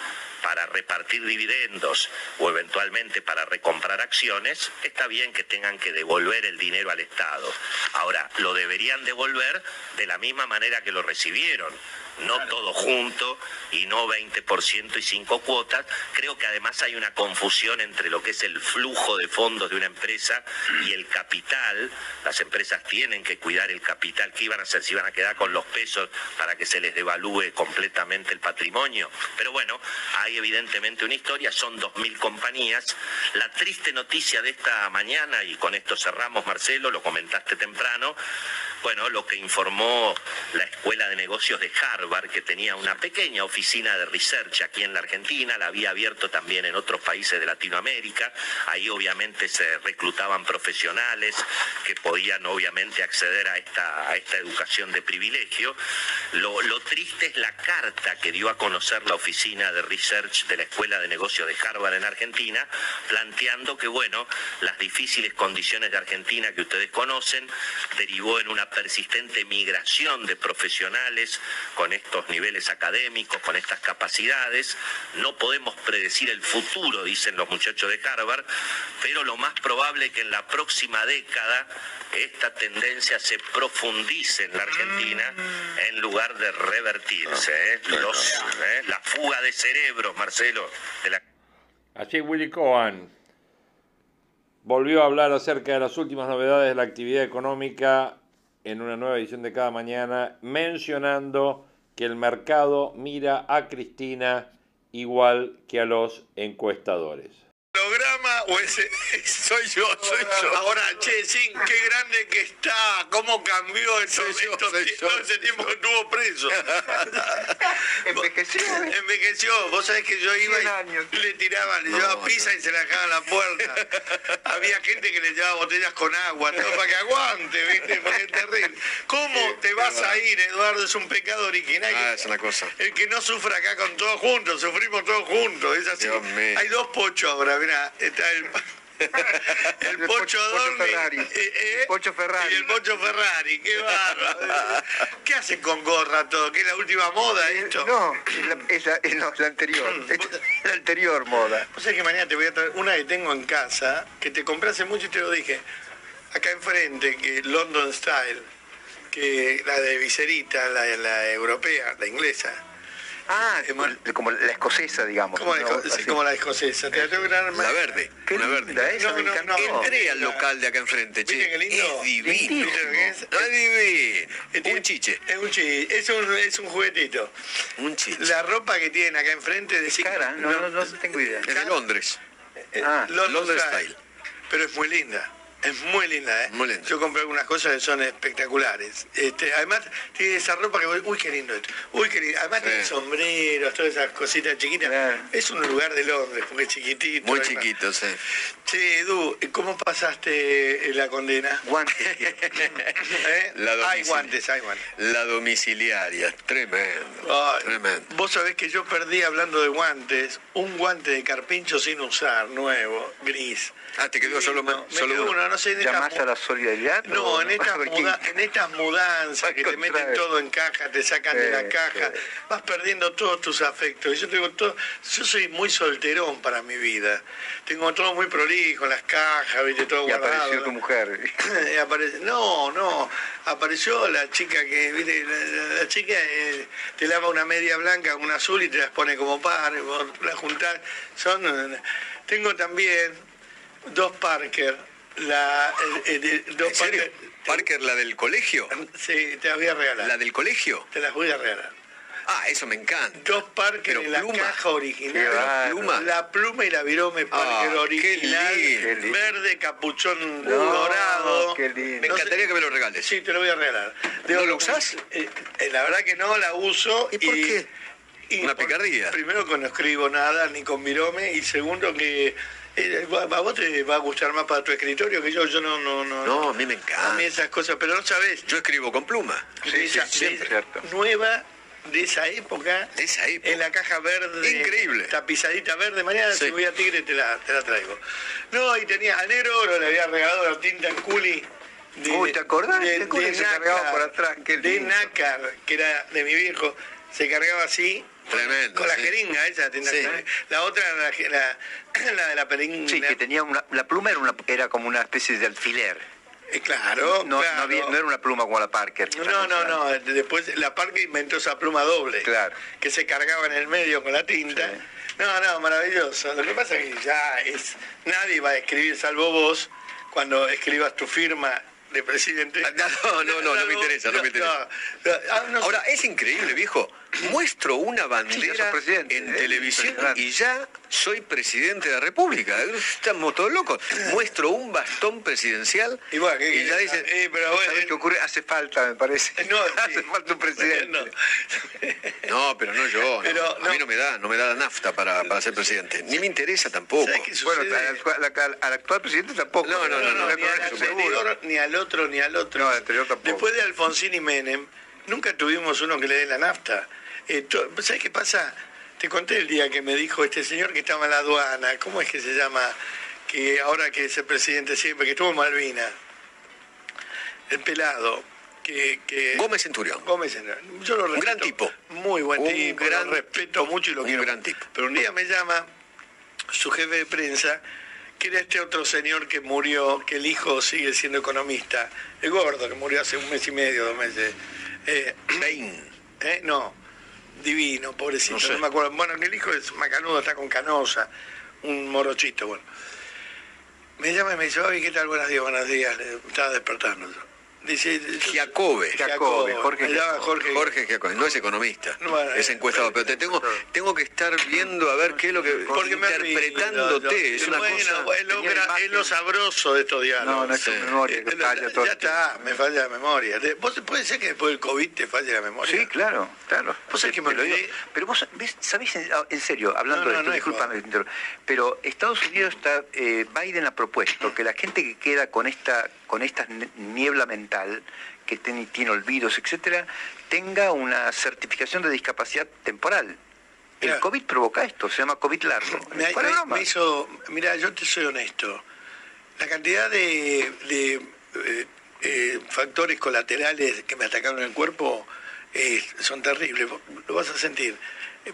para repartir dividendos o eventualmente para recomprar acciones, está bien que tengan que devolver el dinero al Estado. Ahora, lo deberían devolver de la misma manera que lo recibieron no todo junto y no 20% y cinco cuotas. Creo que además hay una confusión entre lo que es el flujo de fondos de una empresa y el capital. Las empresas tienen que cuidar el capital. ¿Qué iban a hacer? ¿Si iban a quedar con los pesos para que se les devalúe completamente el patrimonio? Pero bueno, hay evidentemente una historia, son 2.000 compañías. La triste noticia de esta mañana, y con esto cerramos Marcelo, lo comentaste temprano, bueno, lo que informó la Escuela de Negocios de Harvard, que tenía una pequeña oficina de research aquí en la Argentina, la había abierto también en otros países de Latinoamérica. Ahí obviamente se reclutaban profesionales que podían obviamente acceder a esta, a esta educación de privilegio. Lo, lo triste es la carta que dio a conocer la oficina de research de la Escuela de Negocios de Harvard en Argentina, planteando que, bueno, las difíciles condiciones de Argentina que ustedes conocen derivó en una persistente migración de profesionales con estos niveles académicos, con estas capacidades. No podemos predecir el futuro, dicen los muchachos de Harvard, pero lo más probable es que en la próxima década esta tendencia se profundice en la Argentina en lugar de revertirse. ¿eh? ¿eh? la fuga de cerebros, Marcelo. Así Willy Cohen volvió a hablar acerca de las últimas novedades de la actividad económica en una nueva edición de Cada Mañana, mencionando que el mercado mira a Cristina igual que a los encuestadores programa o ese *laughs* soy yo, soy yo. Ahora, che, sí, qué grande que está, cómo cambió estos, estos todo ese tiempo que estuvo preso. *laughs* Envejeció. Envejeció. Vos sabés que yo iba y le tiraba, le llevaba pizza y se la dejaba a la puerta. *laughs* Había gente que le llevaba botellas con agua, todo para que aguante, ¿viste? Porque es terrible. ¿Cómo te vas a ir, Eduardo? Es un pecado original. Ah, es una cosa. El que no sufra acá con todos juntos, sufrimos todos juntos. Es así. Hay dos pochos ahora, mira, está el *laughs* el, Pocho Adorni. Ferrari. Eh, eh, Pocho Ferrari. Y el Pocho Ferrari, qué bárbaro. ¿Qué hacen con gorra todo? ¿Qué es la última moda eh, esto? No, es la, no, la anterior. Mm. la anterior moda. O sea que mañana te voy a traer una que tengo en casa, que te compré hace mucho y te lo dije. Acá enfrente, que London Style, que la de Viserita, la, la europea, la inglesa Ah, como la escocesa, digamos. Como, la, sí, como la escocesa. Te la, la verde. Qué una verde. Esa, no, no, no, Entré al local de acá enfrente, che. Qué lindo? Es divino. Es? es divino. Un chiche. Es un chiche. Es un, es un juguetito. Un chiche. La ropa que tienen acá enfrente de cara. No, no, no, tengo idea. Es de Londres. Eh, ah, Londres, Style. Pero es muy linda. Es muy linda, ¿eh? Muy linda. Yo compré algunas cosas que son espectaculares. Este, además, tiene esa ropa que voy, uy, qué lindo esto. Uy, qué lindo. Además, Sí. tiene sombreros, todas esas cositas chiquitas. Claro. Es un lugar de Londres, porque es chiquitito. Muy además. chiquito, sí. Che, Edu, ¿cómo pasaste eh, la condena? Guantes. *laughs* ¿Eh? La hay guantes, hay guantes. La domiciliaria, tremendo. Tremendo. Vos sabés que yo perdí, hablando de guantes, un guante de carpincho sin usar, nuevo, gris. Ah, te quedó solo, No, me solo quedó uno. no sé, en estas ¿Llamás mu- a la solidaridad? No, en estas, muda- en estas mudanzas que te meten todo en caja, te sacan de la caja, vas perdiendo todos tus afectos. Y yo tengo todo, yo soy muy solterón para mi vida. Tengo todo muy prolijo, las cajas, viste, todo Y guardado. apareció tu mujer. *laughs* No, no, apareció la chica que, viste, la, la- la chica eh, te lava una media blanca, una azul y te las pone como par, vos la juntás. Son, tengo también dos Parker, la, eh, de- dos ¿En serio? Parker, ¿Parker, la del colegio? sí, te las voy a regalar, ¿La del colegio? te las voy a regalar. Ah, eso me encanta. Dos Parker Pero en la pluma. caja original. bárbaro. Pluma. La pluma y la virome Parker Ah, qué original. Qué lindo. verde, capuchón No, dorado. qué lindo. Me No sé- encantaría que me lo regales. Sí, te lo voy a regalar. ¿No lo usás? eh, eh, la verdad que no, la uso. ¿Y por qué? y Una por- picardía. Primero que no escribo nada, ni con virome, y segundo que eh, a a vos te va a gustar más para tu escritorio que yo, yo no, no, no. No, a mí me A encanta. mí esas cosas, pero no sabés, Yo escribo con pluma. de Sí, esa- sí, de- siempre, cierto. nueva de esa época, De esa época. en la caja verde, Increíble. tapizadita verde, mañana Sí. si voy a Tigre te la, te la traigo. No, y tenía al negro oro, le había regalado la tinta en culi. de- Uy, ¿te acordás? De, de se cargaba nácar, por atrás, de nácar, que era de mi viejo, se cargaba así. Tremendo, Con la sí. jeringa esa, Sí. la otra era la, la, la de la peringa. Sí, que tenía una, la pluma era, una, era como una especie de alfiler. Eh, claro, No, claro. no, había- no era una pluma como la Parker. No, no, no. Después la Parque inventó esa pluma doble. Claro. Que se cargaba en el medio con la tinta. Sí. No, no, maravilloso. Lo que pasa es que ya es. Nadie va a escribir salvo vos cuando escribas tu firma de presidente. Ah, No, no, no, no me interesa, no me interesa. no, ah, no. Ahora, es increíble, viejo. Muestro una Sí, bandera presidente, en ¿eh? televisión y ya soy presidente de la República. Estamos todos locos. Muestro un bastón presidencial Y bueno, ¿qué y ya dicen, Eh, pero bueno, ¿Sabes qué ocurre? Hace falta, me parece. *laughs* No, *laughs* Hace sí. falta un presidente. No. *laughs* no, pero no yo. no. Pero, A mí no. no me da, no me da la nafta para, para ser presidente. Ni me interesa tampoco. ¿Sabes qué Bueno, al, actual- al- al actual presidente tampoco. No, no, no, No, no, ni al anterior, ni al otro, ni al otro. No, al anterior tampoco. Después de Alfonsín y Menem, nunca tuvimos uno que le dé la nafta. Eh, to- ¿Sabes qué pasa? Te conté el día que me dijo este señor que estaba en la aduana, ¿cómo es que se llama? Que ahora que es el presidente siempre, que estuvo en Malvina. El pelado. Que, que- Gómez Centurión. Gómez, yo lo respeto. gran tipo. Muy buen Un tipo, gran lo respeto mucho y lo un quiero. gran tipo. Pero un día me llama su jefe de prensa, que era este otro señor que murió, que el hijo sigue siendo economista, el gordo, que murió hace un mes y medio, dos meses. Eh. *clears throat* ¿eh? No, divino, pobrecito, No no, sé. me acuerdo. Bueno, el hijo es macanudo, está con canosa, un morochito, bueno. Me llama y me dice, oye, ¿qué tal? Buenos días, buenos días. Estaba despertando. yo. Dice, Giacobbe. Giacobbe, Jorge me Giacobbe. Jorge. Jorge Giacobbe, no es economista, Bueno, es encuestador, pero te tengo, tengo que estar viendo a ver qué es lo que Porque me interpretándote, es una bueno, cosa. es lo, es sabroso de estos diálogos. No, no es Sí. tu memoria, que Eh, falla todo ya está, me falla la memoria. De- ¿Vos puede ser que después del COVID te falle la memoria? Sí, claro, claro. Vos sabés que me digo. Pero vos, ves, ¿sabés? En, ah, en serio, hablando No, no, de esto, que interrumpa, pero Estados Unidos está, eh, Biden ha propuesto que la gente que queda con esta, con esta niebla mental, que tiene, tiene olvidos, etcétera, tenga una certificación de discapacidad temporal. El. COVID provoca esto, se llama COVID largo. *laughs* Me, me- me hizo, mira, yo te soy honesto. La cantidad de, de, eh, eh, factores colaterales que me atacaron el cuerpo eh, son terribles. Lo vas a sentir.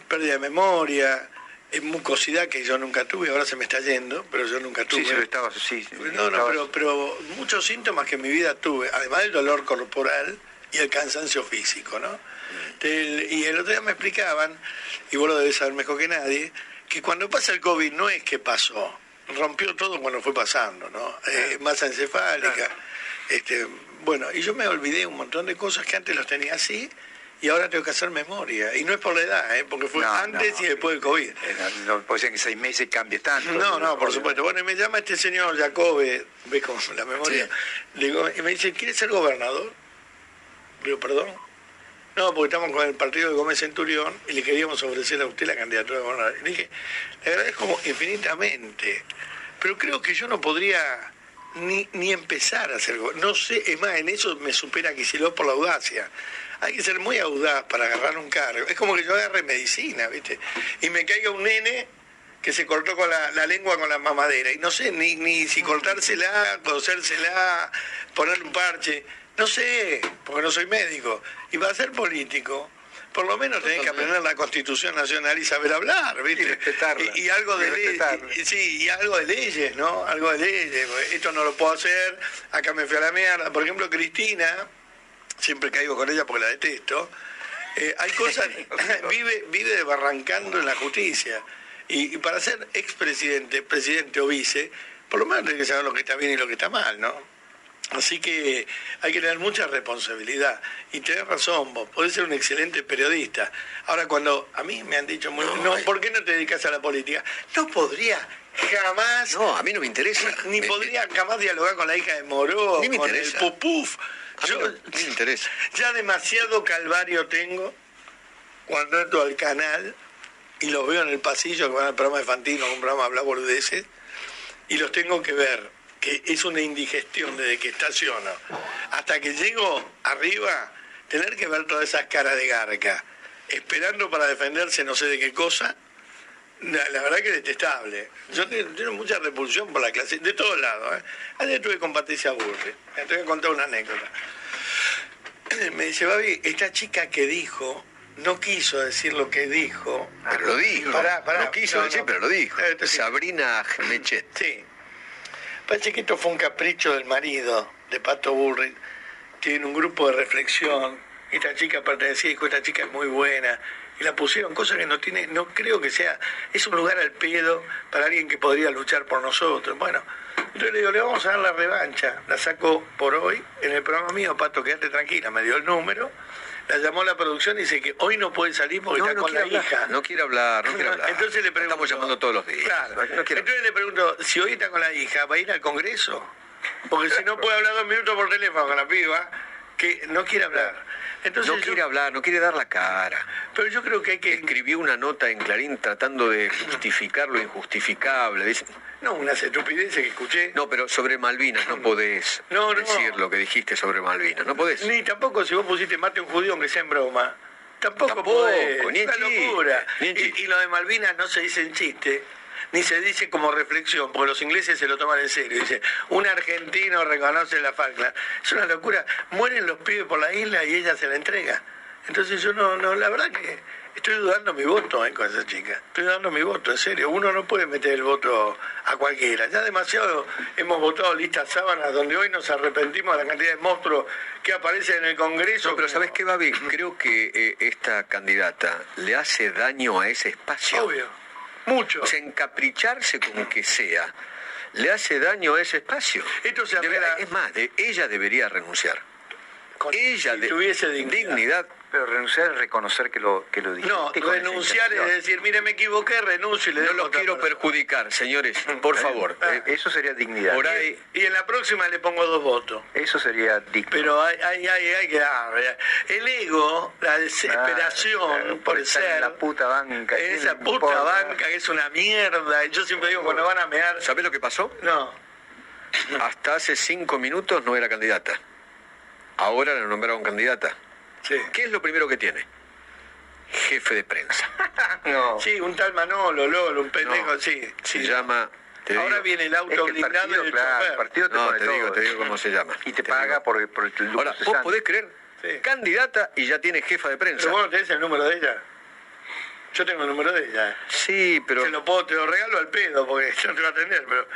Pérdida de memoria, mucosidad que yo nunca tuve, ahora se me está yendo, pero yo nunca tuve. Sí, sí, lo estabas, sí. No, no, pero, pero muchos síntomas que en mi vida tuve, además del dolor corporal y el cansancio físico, ¿no? Y el otro día me explicaban, y vos lo debes saber mejor que nadie, que cuando pasa el COVID no es que pasó, rompió todo cuando fue pasando, ¿no? Eh, masa encefálica, este, bueno, y yo me olvidé un montón de cosas que antes los tenía así, y ahora tengo que hacer memoria. Y no es por la edad, ¿eh? porque fue No, antes no. y después del COVID. Eh, No, puede ser que seis meses cambie tanto. No, no, por supuesto. Bueno, y me llama este señor Jacobe, ve con la memoria, digo, y me dice, ¿quiere ser gobernador? Digo, perdón. No, porque estamos con el partido de Gómez Centurión y le queríamos ofrecer a usted la candidatura de gobernador. Y le dije, le agradezco infinitamente, pero creo que yo no podría ni, ni empezar a ser gobernador. No sé, es más, en eso me supera Kicillof por la audacia. Hay que ser muy audaz para agarrar un cargo. Es como que yo agarre medicina, ¿viste? Y me caiga un nene que se cortó con la, la lengua con la mamadera. Y no sé ni, ni si cortársela, cosérsela, ponerle un parche. No sé, porque no soy médico. Y para ser político, por lo menos tenés que aprender la Constitución Nacional y saber hablar, ¿viste? Y respetarla. Y, y algo de leyes. respetarla. Sí, y algo de leyes, ¿no? Algo de leyes. Esto no lo puedo hacer, acá me fui a la mierda. Por ejemplo, Cristina, siempre caigo con ella porque la detesto. eh, hay cosas, *laughs* vive, vive barrancando en la justicia. Y, y para ser expresidente, presidente o vice, por lo menos tiene que saber lo que está bien y lo que está mal, ¿no? Así que hay que tener mucha responsabilidad. Y tenés razón, vos podés ser un excelente periodista. Ahora, cuando a mí me han dicho, muy, no, ¿por qué no te dedicas a la política? No podría jamás, No, a mí no me interesa. ni Me- podría jamás dialogar con la hija de Moró, Ni me con interesa. el pupuf. Yo- ni me interesa. ya demasiado calvario tengo cuando entro al canal y los veo en el pasillo que van al programa de Fantino, un programa habla boludeces, y los tengo que ver, que es una indigestión desde que estaciono hasta que llego arriba, tener que ver todas esas caras de garca, esperando para defenderse no sé de qué cosa, la, la verdad que es detestable. Yo tengo, mucha repulsión por la clase, de todos lados. ¿eh? Ayer estuve con Patricia Burri, te voy a contar una anécdota. *clears throat* Me dice, Babi, esta chica que dijo, no quiso decir lo que dijo. Pero lo dijo. Pará, pará. no quiso No, decir, no. pero lo dijo. Eh, te- sí. Sabrina Mechet. Sí. Parece que esto fue un capricho del marido de Pato Bullrich. Tiene un grupo de reflexión. Esta chica pertenecía y dijo, esta chica es muy buena. La pusieron, cosa que no tiene, no creo que sea, es un lugar al pedo para alguien que podría luchar por nosotros. Bueno, entonces le digo, le vamos a dar la revancha. La saco por hoy en el programa mío, Pato, quédate tranquila, me dio el número. La llamó la producción y dice que hoy no puede salir porque No, está no con la hablar. hija. No quiere hablar, no quiere *laughs* hablar. Entonces le pregunto. Estamos llamando todos los días. Claro. No quiere Entonces le pregunto, si hoy está con la hija, ¿va a ir al Congreso? Porque si no puede hablar dos minutos por teléfono con la piba, que no quiere hablar. Entonces no yo- quiere hablar, no quiere dar la cara. pero yo creo que hay que... Escribió una nota en Clarín tratando de justificar lo injustificable. Dice- No, unas estupideces que escuché. no, pero sobre Malvinas no podés No, no. decir lo que dijiste sobre Malvinas. No podés. Ni tampoco si vos pusiste mate a un judío aunque sea en broma. Tampoco, Tampoco, podés. ni en Una chiste, locura. ni en Y, y lo de Malvinas no se dice en chiste, ni se dice como reflexión, porque los ingleses se lo toman en serio. Dice, un argentino reconoce la Falkland. Es una locura. Mueren los pibes por la isla y ella se la entrega. Entonces yo no, no, la verdad que estoy dudando mi voto eh, con esa chica. Estoy dando mi voto, en serio. Uno no puede meter el voto a cualquiera. Ya demasiado hemos votado listas sábanas donde hoy nos arrepentimos de la cantidad de monstruos que aparecen en el Congreso. No, pero ¿sabes qué, Babi? Creo que eh, esta candidata le hace daño a ese espacio. Obvio. Mucho. O sea, encapricharse con que sea, le hace daño a ese espacio. Esto se Debe- es más, de- ella debería renunciar. Con- Ella si de- tuviese dignidad. Pero renunciar es reconocer que lo, que lo dijiste. No, renunciar es decir, mire, me equivoqué, renuncio y le No los quiero persona. perjudicar, señores, *laughs* por favor. Ah. Eh, Eso sería dignidad. Por ahí, Y en la próxima le pongo dos votos. Eso sería digno. Pero hay, hay, hay, hay que dar. El ego, la desesperación Claro, por en ser. la puta banca. ¿quién Esa puta importa? banca que es una mierda. Yo siempre digo, cuando van a mear. ¿sabés lo que pasó? No. Hasta hace cinco minutos no era candidata. Ahora la nombraron candidata. Sí. ¿Qué es lo primero que tiene? Jefe de prensa. *laughs* No. Sí, un tal Manolo, Lolo, un pendejo, No, sí. Se sí. llama. Te Ahora digo, viene el Es auto que el blindado y partido, el claro, el chofer. partido te No, pone te digo, te digo cómo se llama. Y te, Te paga digo. por, por el Ahora, vos podés creer, Sí. candidata y ya tiene jefa de prensa. Pero vos no tenés el número de ella. Yo tengo el número de ella. Sí, pero Te lo puedo, te lo regalo al pedo porque *laughs* yo no te voy a atender, pero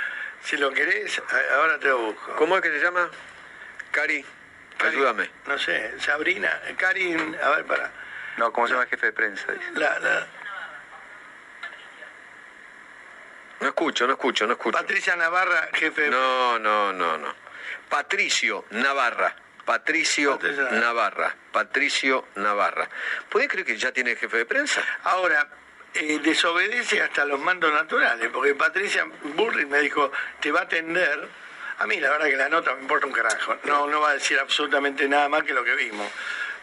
si lo querés, ahora te lo busco. ¿cómo es que se llama? Cari, Karin, ayúdame. No sé, Sabrina, Karin, a ver, para. No, ¿cómo se llama el jefe de prensa? Dice. La, la- No escucho, no escucho, no escucho. Patricia Navarra, jefe de... No, no, no, no. Patricio Navarra. Patricio Navarra. Patricio Navarra. ¿Puede creer que ya tiene jefe de prensa? Ahora, eh, desobedece hasta los mandos naturales, porque Patricia Bullrich me dijo, te va a atender. A mí la verdad que la nota me importa un carajo. No, no va a decir absolutamente nada más que lo que vimos.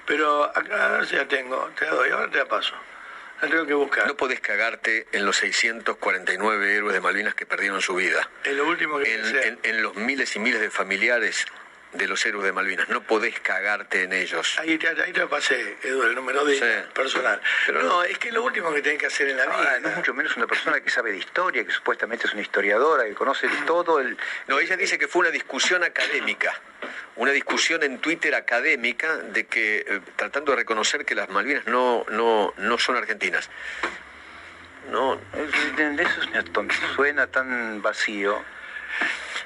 Pero acá ya tengo, te la doy, ahora te la paso. La tengo que buscar. No podés cagarte en los 649 héroes de Malvinas que perdieron su vida. Es lo último que En, pensé. en- en los miles y miles de familiares de los héroes de Malvinas. No podés cagarte en ellos. Ahí te, ahí te pasé, Edu, el número de Sí. personal. Pero- no, es que es lo último que tenés que hacer en la vida. Ahora, no es mucho menos una persona que sabe de historia, que supuestamente es una historiadora, que conoce todo el... No, ella dice que fue una discusión académica, una discusión en Twitter académica de que eh, tratando de reconocer que las Malvinas no, no, no son argentinas. No, eso es suena tan vacío.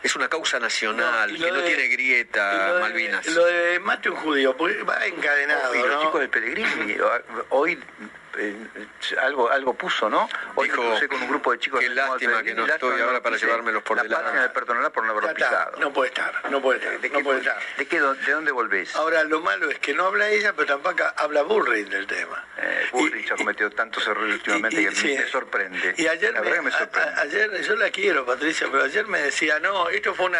Es una causa nacional, No, que no de- tiene grieta, lo de- Malvinas. Lo de mate un judío, porque va encadenado, y los ¿no? chicos del Pellegrini, *laughs* hoy eh, algo, algo puso, ¿no? Hoy Dijo, me con un grupo de chicos qué lástima que no estoy ahora para llevármelos por La delante. página de perdonarla por no haberlo pisado. no puede estar, no puede estar, ¿De, no qué, puede estar. de, qué, ¿De dónde volvés? Ahora, lo malo es que no habla ella, pero tampoco habla Bullrich del tema. Eh, Bullrich ha cometido tantos errores últimamente y- que sí. me sorprende. Y ayer, la me- verdad que me a- sorprende. a- ayer, yo la quiero, Patricia, pero ayer me decía, no, esto fue un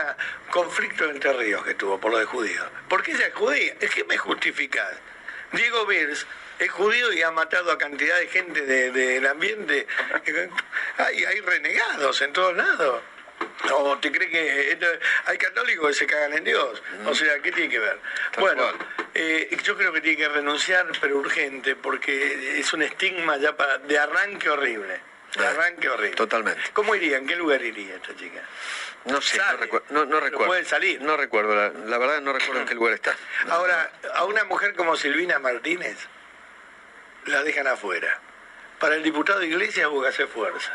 conflicto entre ríos que tuvo por lo de judíos. ¿Por qué ella es judía? Es que me justificás. Diego Birs es judío y ha matado a cantidad de gente de- del ambiente. Hay, hay renegados en todos lados. ¿O te cree que esto- hay católicos que se cagan en Dios? O sea, ¿qué tiene que ver? Tal bueno, eh, yo creo que tiene que renunciar, pero urgente, porque es un estigma ya para, de arranque horrible. De arranque horrible. totalmente. ¿Cómo iría? ¿En qué lugar iría esta chica? No sé, no, recuer- no, recuerdo. puede salir. No recuerdo, la, la verdad no recuerdo en qué lugar está. Ahora, a una mujer como Silvina Martínez la dejan afuera. Para el diputado de Iglesias hubo que hacer fuerza.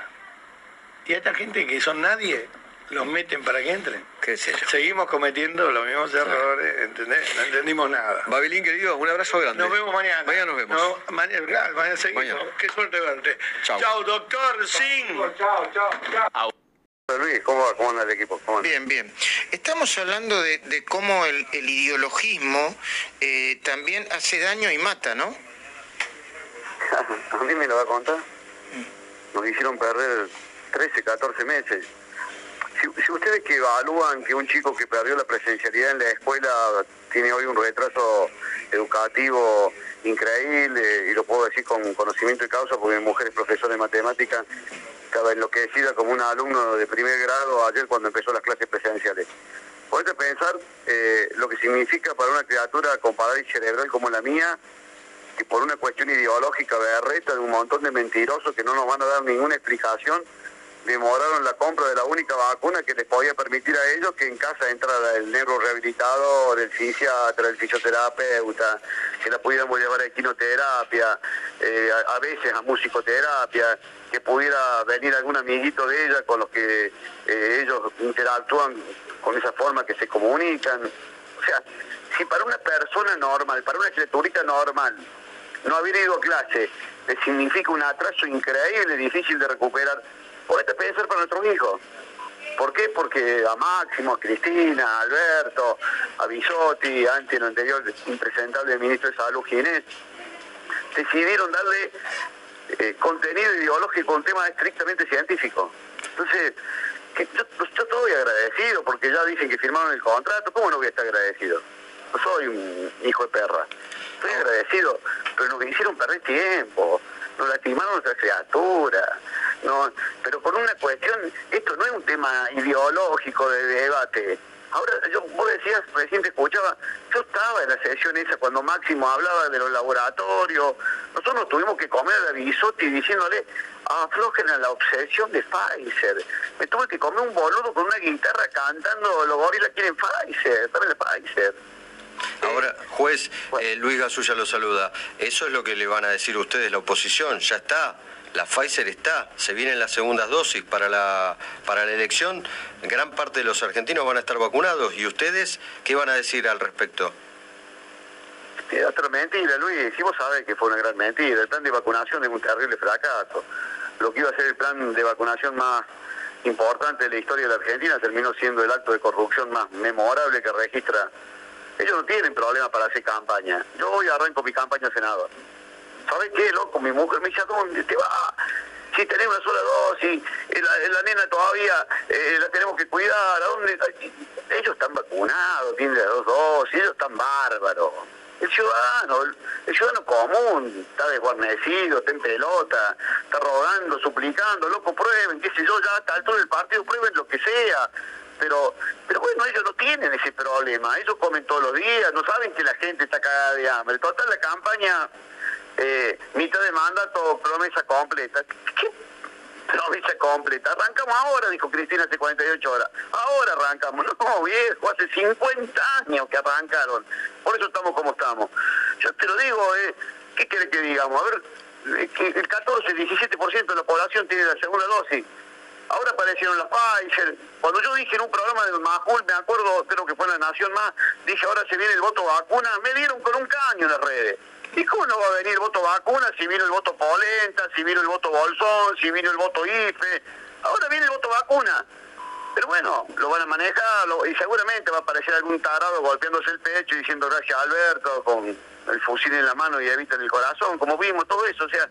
Y a esta gente que son nadie, los meten para que entren. ¿Qué sé yo? Seguimos cometiendo los mismos errores, ¿entendés? No entendimos nada. Babilín, querido, un abrazo grande. Nos vemos mañana. Mañana nos vemos. No, mañana, claro, mañana seguimos. Mañana. Qué suerte verte. Chao. Chao, doctor Singh. Luis, ¿cómo va? ¿Cómo anda el equipo? ¿Cómo anda? Bien, bien. Estamos hablando de, de cómo el, el ideologismo eh, también hace daño y mata, ¿no? ¿A mí me lo va a contar? Nos hicieron perder 13, 14 meses. Si, si ustedes que evalúan que un chico que perdió la presencialidad en la escuela tiene hoy un retraso educativo increíble, y lo puedo decir con conocimiento de causa porque mi mujer es profesora de matemáticas, estaba enloquecida como un alumno de primer grado ayer cuando empezó las clases presenciales. Podés pensar eh, lo que significa para una criatura con parálisis cerebral como la mía, que por una cuestión ideológica berreta de un montón de mentirosos que no nos van a dar ninguna explicación, demoraron la compra de la única vacuna que les podía permitir a ellos que en casa entrara el negro rehabilitador, el fisiatra, el fisioterapeuta, que la pudiéramos llevar a quinoterapia, eh, a, veces a musicoterapia, que pudiera venir algún amiguito de ella con los que eh, ellos interactúan con esa forma que se comunican. O sea, si para una persona normal, para una criaturita normal, no haber ido a clase le significa un atraso increíble, difícil de recuperar, podés pensar para nuestros hijos. ¿Por qué? Porque a Máximo, a Cristina, a Alberto, a Bisotti, antes lo anterior impresentable ministro de Salud Ginés, decidieron darle eh, contenido ideológico a un tema estrictamente científico. Entonces, yo, yo estoy agradecido porque ya dicen que firmaron el contrato, ¿cómo no voy a estar agradecido? No soy un hijo de perra. Estoy agradecido, pero nos hicieron perder tiempo, nos lastimaron nuestra criatura. No, pero con una cuestión, esto no es un tema ideológico de debate. Ahora, yo, vos decías, recién te escuchaba, yo estaba en la sesión esa cuando Máximo hablaba de los laboratorios. Nosotros nos tuvimos que comer a Bisotti diciéndole, aflojen a la obsesión de Pfizer. Me tuve que comer un boludo con una guitarra cantando, los gorilas quieren Pfizer, dame la Pfizer. Ahora, juez, eh, Luis Gasulla lo saluda. Eso es lo que le van a decir ustedes, la oposición. Ya está. La Pfizer está. Se vienen las segundas dosis para la, para la elección. Gran parte de los argentinos van a estar vacunados. ¿Y ustedes qué van a decir al respecto? Es otra mentira, Luis. Si vos sabés que fue una gran mentira. El plan de vacunación es un terrible fracaso. Lo que iba a ser el plan de vacunación más importante de la historia de la Argentina terminó siendo el acto de corrupción más memorable que registra Ellos no tienen problema para hacer campaña. Yo hoy arranco mi campaña senador. ¿Sabes qué, loco? Mi mujer me dice, ¿a dónde te va? Si tenés una sola dosis, eh, la, la nena todavía eh, la tenemos que cuidar, ¿a dónde? Ellos están vacunados, tienen las dos dosis, ellos están bárbaros. El ciudadano, el, ciudadano común, está desguarnecido, está en pelota, está rogando, suplicando, loco, prueben, qué sé yo, ya hasta altura del partido, prueben lo que sea. Pero, pero bueno, ellos no tienen ese problema, ellos comen todos los días, no saben que la gente está cagada de hambre. Total, la campaña, eh, mitad de mandato, promesa completa. ¿Qué promesa completa? Arrancamos ahora, dijo Cristina hace 48 horas. Ahora arrancamos. No, viejo, hace 50 años que arrancaron. Por eso estamos como estamos. Yo te lo digo, eh, ¿qué quiere que digamos? A ver, eh, el 14, 17% de la población tiene la segunda dosis. Ahora aparecieron las Pfizer. Cuando yo dije en un programa del Majul, me acuerdo, creo que fue en La Nación Más, dije ahora se viene el voto vacuna, me dieron con un caño en las redes. ¿Y cómo no va a venir voto vacuna si vino el voto Polenta, si vino el voto Bolsón, si vino el voto IFE? Ahora viene el voto vacuna. Pero bueno, lo van a manejar y seguramente va a aparecer algún tarado golpeándose el pecho y diciendo gracias Alberto con el fusil en la mano y evita en el corazón, como vimos, todo eso. O sea,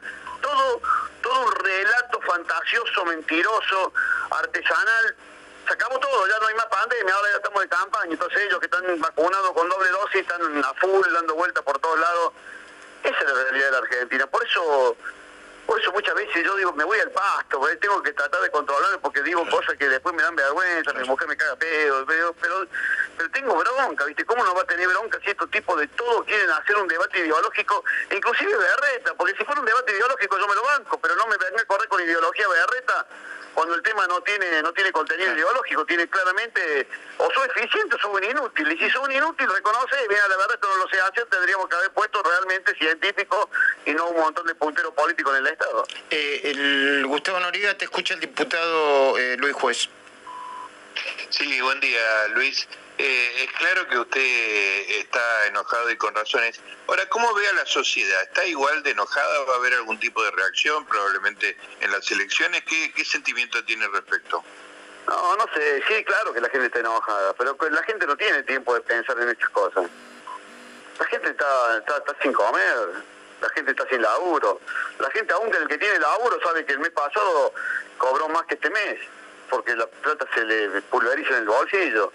todo, todo un relato fantasioso, mentiroso, artesanal. Acabó todo, ya no hay más pandemia, ahora ya estamos de campaña. Entonces ellos que están vacunados con doble dosis están a full, dando vueltas por todos lados. Esa es la realidad de la Argentina. Por eso por eso muchas veces yo digo, me voy al pasto, porque tengo que tratar de controlarme porque digo cosas que después me dan vergüenza, mi mujer me caga pedo, pero, pero, pero tengo bronca, ¿viste? ¿Cómo no va a tener bronca si estos tipos de todo quieren hacer un debate ideológico, inclusive berreta? Porque si fuera un debate ideológico yo me lo banco, pero no me venga a correr con ideología berreta cuando el tema no tiene no tiene contenido ideológico, tiene claramente, o soy eficiente o soy un inútil, y si soy un inútil, reconoce, mira, la verdad esto no lo sé hacer, tendríamos que haber puesto realmente científico y no un montón de punteros políticos en el Estado. Eh, el Gustavo Noriega te escucha el diputado eh, Luis Juez. Sí, buen día, Luis. Eh, es claro que usted está enojado y con razones. Ahora, ¿cómo ve a la sociedad? ¿Está igual de enojada? ¿Va a haber algún tipo de reacción probablemente en las elecciones? ¿Qué, qué sentimiento tiene respecto? No, no sé, sí, claro que la gente está enojada, pero que la gente no tiene tiempo de pensar en estas cosas. La gente está, está, está sin comer, la gente está sin laburo. La gente, aunque el que tiene laburo, sabe que el mes pasado cobró más que este mes, porque la plata se le pulveriza en el bolsillo.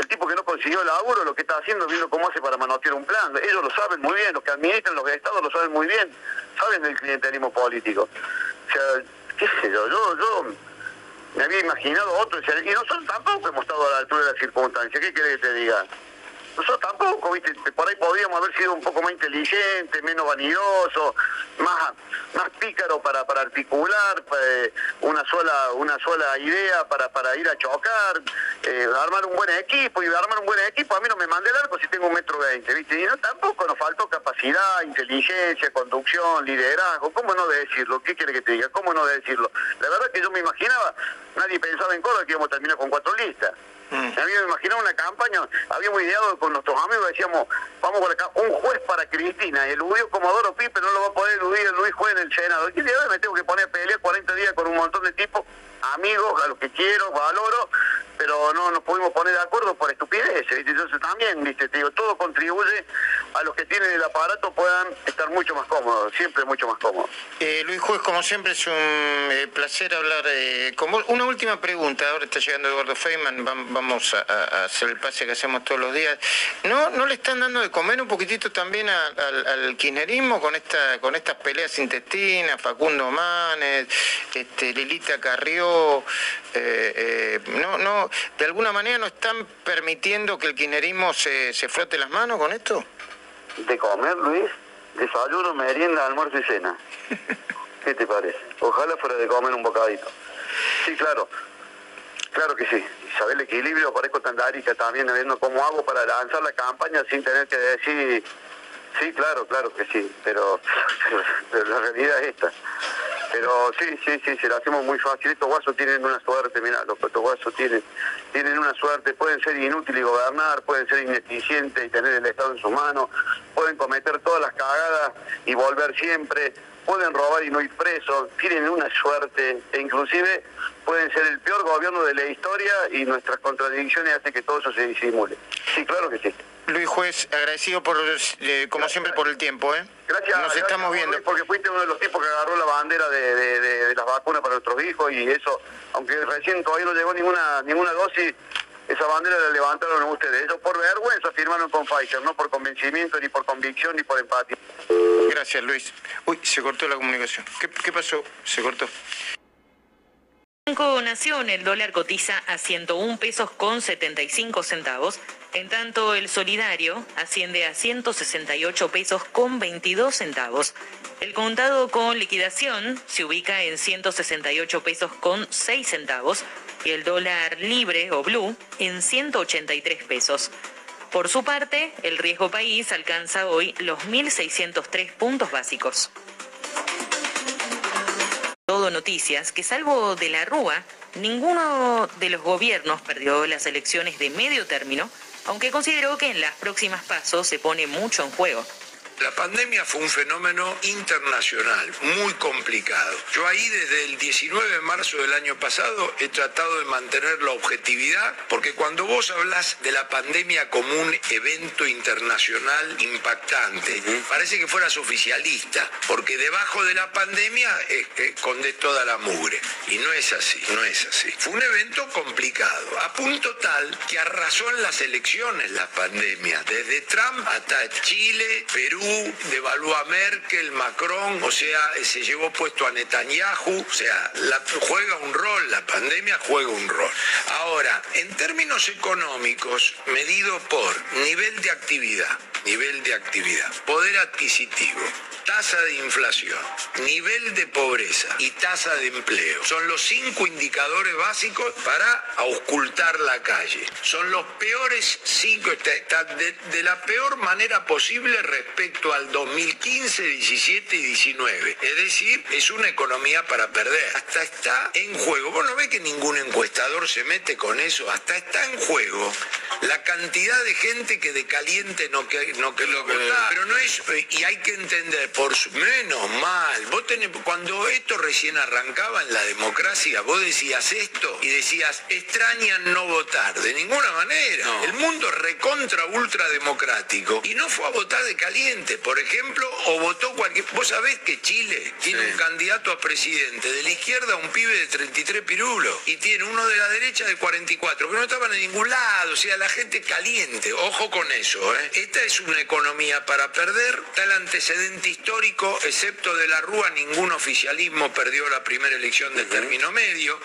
El tipo que no consiguió laburo, lo que está haciendo, viendo cómo hace para manotear un plan. Ellos lo saben muy bien, los que administran los estados lo saben muy bien, saben del clientelismo político. O sea, qué sé yo, yo, yo me había imaginado otro. Y nosotros tampoco hemos estado a la altura de las circunstancias. ¿Qué querés que te diga? Nosotros tampoco, ¿viste? Por ahí podríamos haber sido un poco más inteligentes, menos vanidosos, más más pícaro para, para articular eh, una sola una sola idea para, para ir a chocar, eh, armar un buen equipo. Y armar un buen equipo, a mí no me mandé el arco si tengo un metro veinte, ¿viste? Y no, tampoco nos faltó capacidad, inteligencia, conducción, liderazgo. ¿Cómo no decirlo? ¿Qué quiere que te diga? ¿Cómo no decirlo? La verdad que yo me imaginaba, nadie pensaba en Córdoba que íbamos a terminar con cuatro listas. Habíamos imaginado una campaña, habíamos ideado con nuestros amigos, decíamos, vamos por acá, un juez para Cristina, eludió Comodoro Pipe, no lo va a poder eludir el Luis Juez en el Senado. ¿Y día me tengo que poner a pelear 40 días con un montón de tipos, amigos, a los que quiero, valoro, pero no nos pudimos poner de acuerdo por estupideces. Entonces también, viste, te digo, todo contribuye a los que tienen el aparato puedan estar mucho más cómodos, siempre mucho más cómodos. Eh, Luis Juez, como siempre, es un eh, placer hablar eh, con vos. Una última pregunta, ahora está llegando Eduardo Feynman, vam- vamos a, hacer el pase que hacemos todos los días. ¿No, no le están dando de comer un poquitito también a- al kirchnerismo con esta con estas peleas intestinas, Facundo Manes, este, Lilita Carrió? eh, eh, no, no, ¿De alguna manera no están permitiendo que el kirchnerismo se, se frote las manos con esto? De comer, Luis, desayuno, merienda, almuerzo y cena. *laughs* ¿Qué te parece? Ojalá fuera de comer un bocadito. Sí, claro. Claro que sí. Saber el equilibrio, parezco tandarica también, viendo cómo hago para lanzar la campaña sin tener que decir... Sí, claro, claro que sí, pero, *laughs* la realidad es esta. Pero sí, sí, sí, se lo hacemos muy fácil. Estos guasos tienen una suerte, mira, los estos guasos tienen, tienen una suerte, pueden ser inútiles y gobernar, pueden ser ineficientes y tener el Estado en sus manos, pueden cometer todas las cagadas y volver siempre, pueden robar y no ir presos, tienen una suerte e inclusive pueden ser el peor gobierno de la historia y nuestras contradicciones hacen que todo eso se disimule. Sí, claro que sí. Luis Juez, agradecido por, eh, como siempre por el tiempo. ¿eh? Gracias. Nos estamos viendo. Porque fuiste uno de los tipos que agarró la bandera de, de- de- de las vacunas para nuestros hijos y eso, aunque recién todavía no llegó ninguna ninguna dosis, esa bandera la levantaron ustedes. Eso por vergüenza firmaron con Pfizer, no por convencimiento, ni por convicción, ni por empatía. Gracias, Luis. Uy, se cortó la comunicación. ¿Qué, qué pasó? Se cortó. Banco Nación, el dólar cotiza a 101 pesos con 75 centavos, en tanto el solidario asciende a 168 pesos con 22 centavos. El contado con liquidación se ubica en 168 pesos con 6 centavos y el dólar libre o blue en 183 pesos. Por su parte, el riesgo país alcanza hoy los 1.603 puntos básicos. Todo noticias que salvo de la Rúa, ninguno de los gobiernos perdió las elecciones de medio término, aunque consideró que en las próximas pasos se pone mucho en juego. La pandemia fue un fenómeno internacional, muy complicado. Yo ahí desde el 19 de marzo del año pasado he tratado de mantener la objetividad, porque cuando vos hablas de la pandemia como un evento internacional impactante, parece que fueras oficialista, porque debajo de la pandemia esconde toda la mugre. Y no es así, no es así. Fue un evento complicado, a punto tal que arrasó en las elecciones la pandemia, desde Trump hasta Chile, Perú, devaluó a Merkel, Macron, o sea, se llevó puesto a Netanyahu, o sea, juega un rol, la pandemia juega un rol. Ahora, en términos económicos, medido por nivel de actividad, nivel de actividad, poder adquisitivo, tasa de inflación, nivel de pobreza y tasa de empleo. Son los cinco indicadores básicos para auscultar la calle. Son los peores cinco, está- de la peor manera posible respecto al 2015, 17 y 19. Es decir, es una economía para perder. Hasta está en juego. Vos no ves que ningún encuestador se mete con eso. Hasta está en juego la cantidad de gente que de caliente no que no que lo pero no es y hay que entender por su- menos mal vos tenés cuando esto recién arrancaba en la democracia vos decías esto y decías extrañan no votar de ninguna manera el mundo recontra ultra democrático y no fue a votar de caliente por ejemplo o votó cualquier vos sabés que Chile tiene un candidato a presidente de la izquierda un pibe de 33 pirulos y tiene uno de la derecha de 44 que no estaban en ningún lado o sea la gente caliente ojo con eso ¿eh? esta es una economía para perder está el antecedente histórico excepto de la Rúa ningún oficialismo perdió la primera elección del término medio.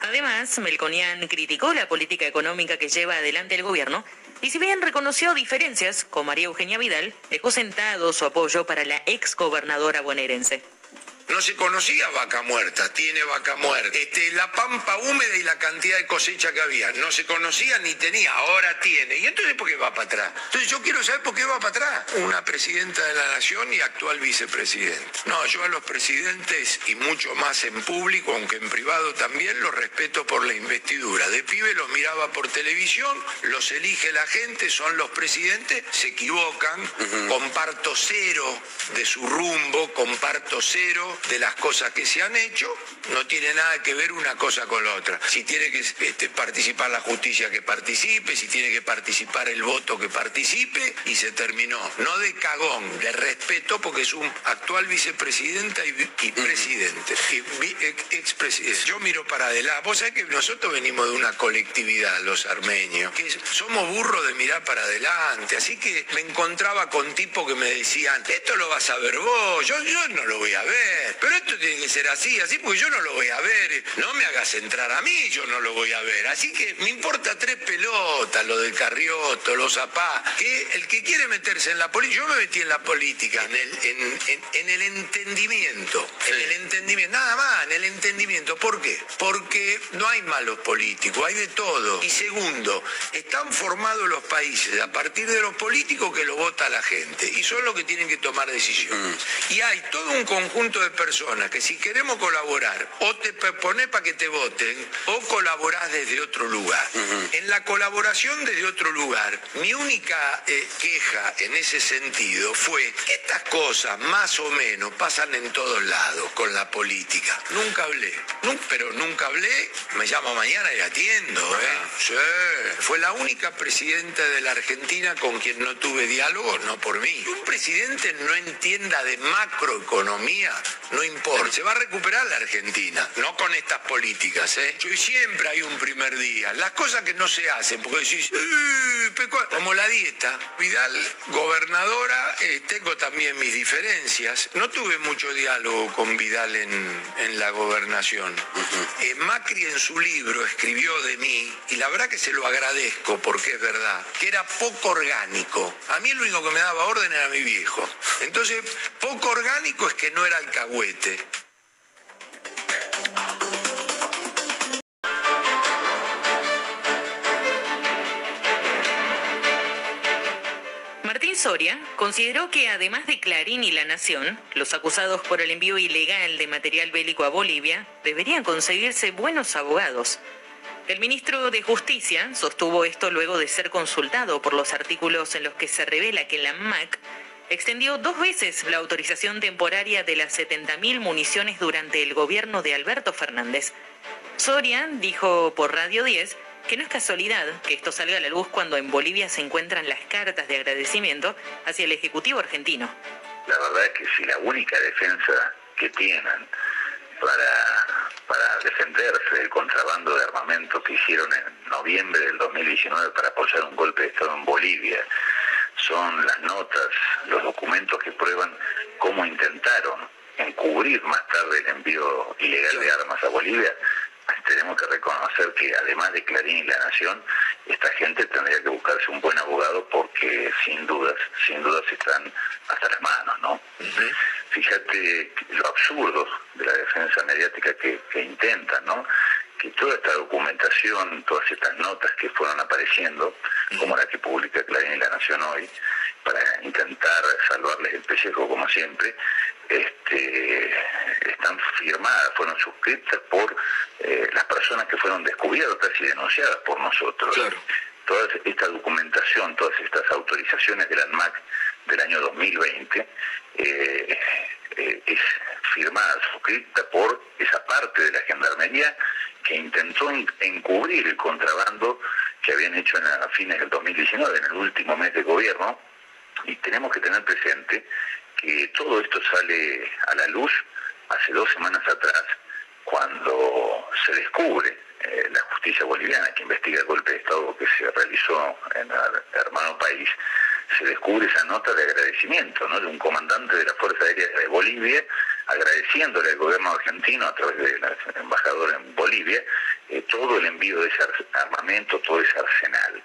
Además, Melconian criticó la política económica que lleva adelante el gobierno y si bien reconoció diferencias con María Eugenia Vidal, dejó sentado su apoyo para la ex gobernadora bonaerense. No se conocía vaca muerta, tiene vaca muerta. Este, la pampa húmeda y la cantidad de cosecha que había. No se conocía ni tenía, ahora tiene. ¿Y entonces por qué va para atrás? Entonces yo quiero saber por qué va para atrás. Una presidenta de la nación y actual vicepresidente. No, yo a los presidentes y mucho más en público, aunque en privado también, los respeto por la investidura. De pibe los miraba por televisión, los elige la gente, son los presidentes, se equivocan, comparto cero de su rumbo, comparto cero de las cosas que se han hecho, no tiene nada que ver una cosa con la otra. Si tiene que este, participar la justicia, que participe, si tiene que participar el voto, que participe, y se terminó. No de cagón, de respeto, porque es un actual vicepresidenta y, presidente, y expresidente. Yo miro para adelante. Vos sabés que nosotros venimos de una colectividad, los armenios, que somos burros de mirar para adelante. Así que me encontraba con tipos que me decían, esto lo vas a ver vos, yo no lo voy a ver, pero esto tiene que ser así, así, porque yo no lo voy a ver. No me hagas entrar a mí, yo no lo voy a ver. Así que me importa tres pelotas, lo del Carrioto, los zapá, que el que quiere meterse en la política, yo me metí en la política, en el, en, en- en el entendimiento, en el entendimiento, nada más, en el entendimiento. ¿Por qué? Porque no hay malos políticos, hay de todo. Y segundo, están formados los países a partir de los políticos que lo vota la gente y son los que tienen que tomar decisiones. Y hay todo un conjunto de personas que si queremos colaborar, o te pones para que te voten, o colaborás desde otro lugar. En la colaboración desde otro lugar, mi única eh, queja en ese sentido fue que estas cosas más o menos pasan en todos lados con la política. Nunca hablé, pero nunca hablé, me llamo mañana y atiendo. ¿eh? Sí. Fue la única presidenta de la Argentina con quien no tuve diálogo, no por mí. Un presidente no entienda de macroeconomía, no importa. Se va a recuperar la Argentina, no con estas políticas. ¿eh? Siempre hay un primer día. Las cosas que no se hacen, porque decís, como la dieta. Vidal, gobernadora, eh, tengo también mis diferencias. No tuve mucho diálogo con Vidal en, la gobernación. Eh, Macri en su libro escribió de mí, y la verdad que se lo agradezco porque es verdad, que era poco orgánico. A mí el único que me daba orden era mi viejo. Entonces, poco orgánico es que no era alcahuete. Martín Soria consideró que además de Clarín y La Nación, los acusados por el envío ilegal de material bélico a Bolivia deberían conseguirse buenos abogados. El ministro de Justicia sostuvo esto luego de ser consultado por los artículos en los que se revela que la MAC extendió dos veces la autorización temporaria de las 70.000 municiones durante el gobierno de Alberto Fernández. Soria dijo por Radio 10 que no es casualidad que esto salga a la luz cuando en Bolivia se encuentran las cartas de agradecimiento hacia el Ejecutivo argentino. La verdad es que si la única defensa que tienen para, para defenderse del contrabando de armamento que hicieron en noviembre del 2019 para apoyar un golpe de Estado en Bolivia son las notas, los documentos que prueban cómo intentaron encubrir más tarde el envío ilegal de armas a Bolivia, tenemos que reconocer que además de Clarín y La Nación, esta gente tendría que buscarse un buen abogado porque sin dudas, sin dudas están hasta las manos, ¿no? Fíjate lo absurdo de la defensa mediática que, que intentan, ¿no? Que toda esta documentación, todas estas notas que fueron apareciendo, como la que publica Clarín y La Nación hoy, para intentar salvarles el pellejo como siempre, este, están firmadas, fueron suscritas por eh, las personas que fueron descubiertas y denunciadas por nosotros. Toda esta documentación, todas estas autorizaciones de la ANMAC del año 2020 eh, eh, es firmada, suscrita por esa parte de la Gendarmería que intentó encubrir el contrabando que habían hecho en, a fines del 2019, en el último mes de gobierno, y tenemos que tener presente que todo esto sale a la luz hace dos semanas atrás, cuando se descubre eh, la justicia boliviana que investiga el golpe de Estado que se realizó en el hermano país, se descubre esa nota de agradecimiento ¿no? de un comandante de la Fuerza Aérea de Bolivia agradeciéndole al gobierno argentino a través del embajador en Bolivia eh, todo el envío de ese armamento, todo ese arsenal.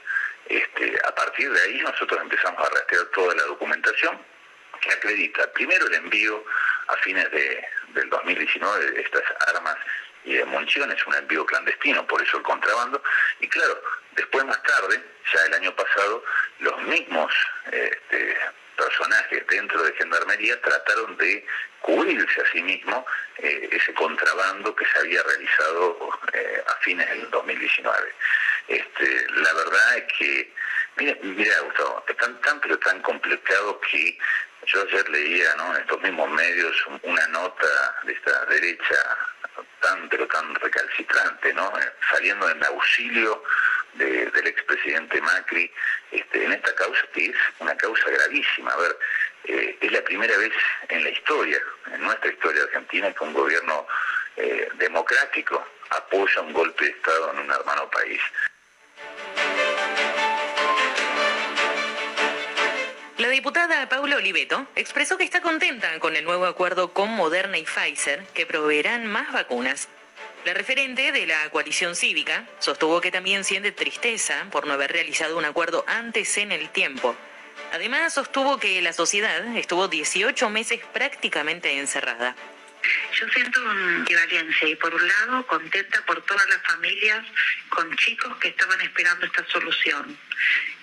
Este, a partir de ahí nosotros empezamos a rastrear toda la documentación que acredita primero el envío a fines de, del 2019 de estas armas y de municiones, un envío clandestino, por eso el contrabando, y claro, después más tarde, ya el año pasado, los mismos este, personajes dentro de Gendarmería trataron de cubrirse a sí mismos eh, ese contrabando que se había realizado eh, a fines del 2019. Este, la verdad es que, mira, mira Gustavo, es tan, pero tan complicado que yo ayer leía ¿no? en estos mismos medios una nota de esta derecha tan pero tan recalcitrante, ¿no? saliendo en auxilio del expresidente Macri este, en esta causa que es una causa gravísima. A ver, eh, es la primera vez en la historia, en nuestra historia argentina, que un gobierno eh, democrático apoya un golpe de Estado en un hermano país. La diputada Paula Oliveto expresó que está contenta con el nuevo acuerdo con Moderna y Pfizer, que proveerán más vacunas. La referente de la coalición cívica sostuvo que también siente tristeza por no haber realizado un acuerdo antes en el tiempo. Además, sostuvo que la sociedad estuvo 18 meses prácticamente encerrada. Yo siento equivalencia y por un lado contenta por todas las familias con chicos que estaban esperando esta solución,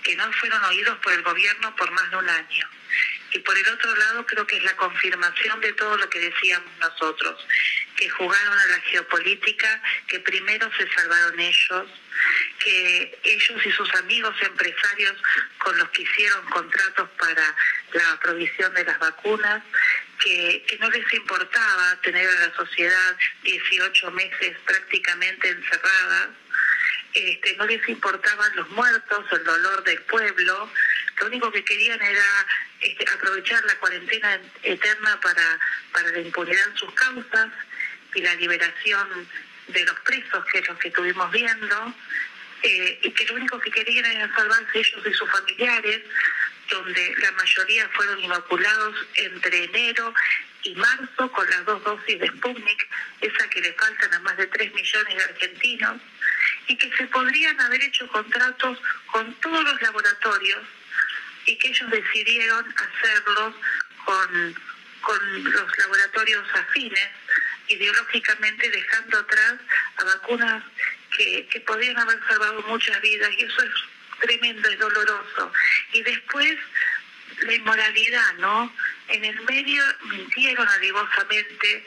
que no fueron oídos por el gobierno por más de un año y por el otro lado creo que es la confirmación de todo lo que decíamos nosotros, que jugaron a la geopolítica, que primero se salvaron ellos, que ellos y sus amigos empresarios con los que hicieron contratos para la provisión de las vacunas, que, que, no les importaba tener a la sociedad 18 meses prácticamente encerrada, este, no les importaban los muertos, el dolor del pueblo, lo único que querían era este, aprovechar la cuarentena eterna para, para la impunidad en sus causas y la liberación de los presos, que es lo que estuvimos viendo, eh, y que lo único que querían era salvarse ellos y sus familiares, donde la mayoría fueron inoculados entre enero y marzo con las dos dosis de Sputnik, esa que le faltan a más de 3 millones de argentinos, y que se podrían haber hecho contratos con todos los laboratorios y que ellos decidieron hacerlos con, con los laboratorios afines, ideológicamente dejando atrás a vacunas que, que podían haber salvado muchas vidas y eso es tremendo, es doloroso. Y después la inmoralidad, ¿no? En el medio mintieron alivosamente,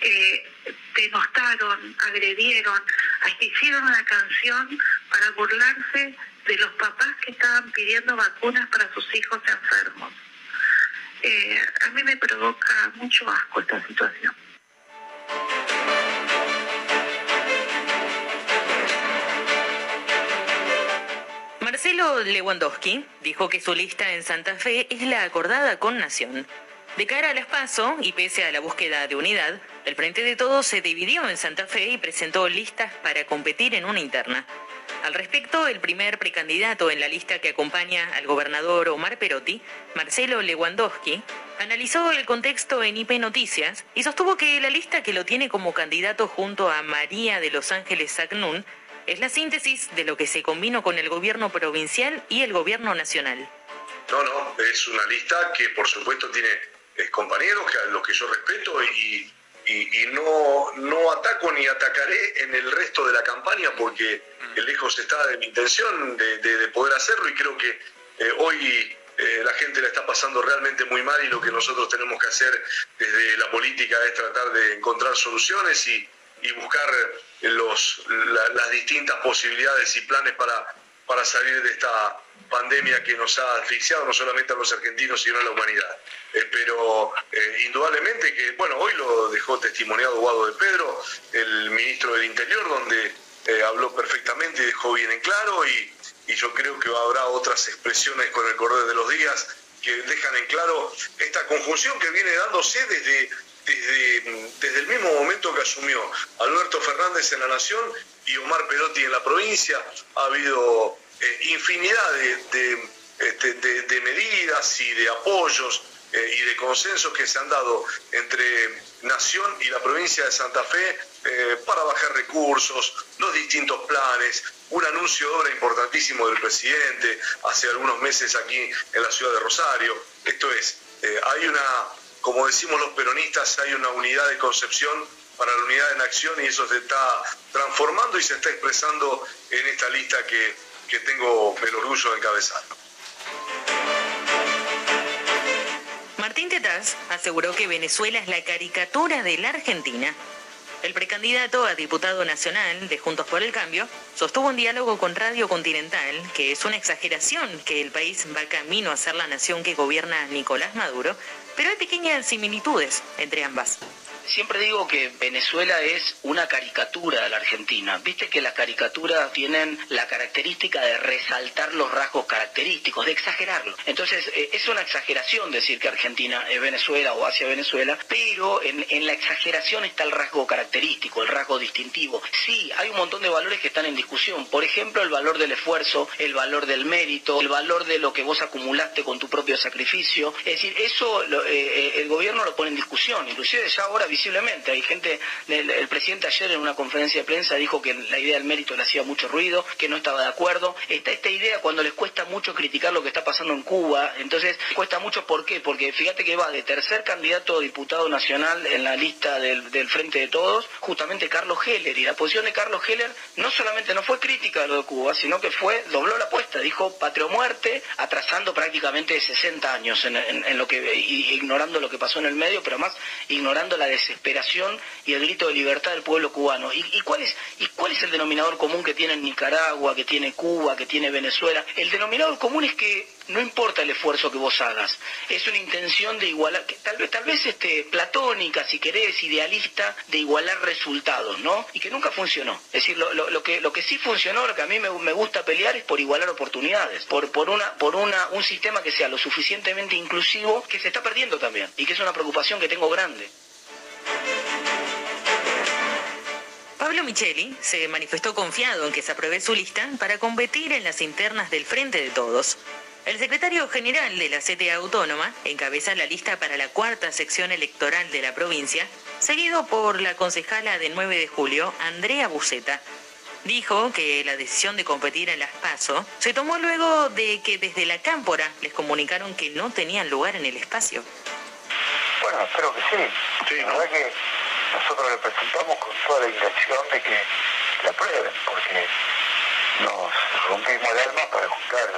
eh, denostaron, agredieron, hasta hicieron una canción para burlarse de los papás que estaban pidiendo vacunas para sus hijos enfermos. Eh, a mí me provoca mucho asco esta situación. Marcelo Lewandowski dijo que su lista en Santa Fe es la acordada con Nación. De cara a las PASO y pese a la búsqueda de unidad, el Frente de Todos se dividió en Santa Fe y presentó listas para competir en una interna. Al respecto, el primer precandidato en la lista que acompaña al gobernador Omar Perotti, Marcelo Lewandowski, analizó el contexto en IP Noticias y sostuvo que la lista que lo tiene como candidato junto a María de Los Ángeles Sacnún es la síntesis de lo que se combinó con el gobierno provincial y el gobierno nacional. No, no, es una lista que por supuesto tiene compañeros que a los que yo respeto y, y, no, no ataco ni atacaré en el resto de la campaña porque mm. lejos está de mi intención de, de, poder hacerlo y creo que eh, hoy eh, la gente la está pasando realmente muy mal y lo que nosotros tenemos que hacer desde la política es tratar de encontrar soluciones y, y buscar los, las distintas posibilidades y planes para, para salir de esta pandemia que nos ha asfixiado no solamente a los argentinos, sino a la humanidad. Eh, pero eh, indudablemente que, bueno, hoy lo dejó testimoniado Guado de Pedro, el ministro del Interior, donde eh, habló perfectamente y dejó bien en claro, y, y yo creo que habrá otras expresiones con el correr de los días que dejan en claro esta conjunción que viene dándose desde, desde, desde el mismo momento que asumió Alberto Fernández en la Nación y Omar Perotti en la provincia. Ha habido infinidad este, de, de, medidas y de apoyos eh, y de consensos que se han dado entre Nación y la provincia de Santa Fe eh, para bajar recursos, los distintos planes, un anuncio de obra importantísimo del presidente hace algunos meses aquí en la ciudad de Rosario. Esto es, eh, hay una, como decimos los peronistas, hay una unidad de concepción para la unidad en acción y eso se está transformando y se está expresando en esta lista que que tengo de. Martín Tetaz aseguró que Venezuela es la caricatura de la Argentina. El precandidato a diputado nacional de Juntos por el Cambio sostuvo un diálogo con Radio Continental que es una exageración que el país va camino a ser la nación que gobierna Nicolás Maduro, pero hay pequeñas similitudes entre ambas. Siempre digo que Venezuela es una caricatura de la Argentina. Viste que las caricaturas tienen la característica de resaltar los rasgos característicos, de exagerarlo. Entonces, eh, es una exageración decir que Argentina es Venezuela o hacia Venezuela, pero en, la exageración está el rasgo característico, el rasgo distintivo. Sí, hay un montón de valores que están en discusión. Por ejemplo, el valor del esfuerzo, el valor del mérito, el valor de lo que vos acumulaste con tu propio sacrificio. Es decir, eso eh, eh, el gobierno lo pone en discusión. Inclusive ya ahora visiblemente. Hay gente, el, presidente ayer en una conferencia de prensa dijo que la idea del mérito le hacía mucho ruido, que no estaba de acuerdo. Está esta idea cuando les cuesta mucho criticar lo que está pasando en Cuba, entonces cuesta mucho, ¿por qué? Porque fíjate que va de tercer candidato a diputado nacional en la lista del, del Frente de Todos, justamente Carlos Heller, y la posición de Carlos Heller no solamente no fue crítica a lo de Cuba, sino que fue, dobló la apuesta, dijo patria o muerte, atrasando prácticamente 60 años en, lo que, ignorando lo que pasó en el medio, pero más ignorando la desesperación y el grito de libertad del pueblo cubano. ¿Y, cuál, es, ¿Y cuál es el denominador común que tiene Nicaragua, que tiene Cuba, que tiene Venezuela? El denominador común es que no importa el esfuerzo que vos hagas, es una intención de igualar, que tal vez, tal vez este, platónica, si querés, idealista, de igualar resultados, ¿no? Y que nunca funcionó. Es decir, lo, lo, lo que, lo que sí funcionó, lo que a mí me, me, gusta pelear es por igualar oportunidades, por, por, una, por una, un sistema que sea lo suficientemente inclusivo, que se está perdiendo también, y que es una preocupación que tengo grande. Pablo Micheli se manifestó confiado en que se apruebe su lista para competir en las internas del Frente de Todos. El secretario general de la CTA Autónoma encabeza la lista para la cuarta sección electoral de la provincia, seguido por la concejala del 9 de julio, Andrea Buceta. Dijo que la decisión de competir en las PASO se tomó luego de que desde la Cámpora les comunicaron que no tenían lugar en el espacio. Bueno, espero que sí. sí la verdad que nosotros le presentamos con toda la intención de que la aprueben, porque nos rompimos el alma para juntar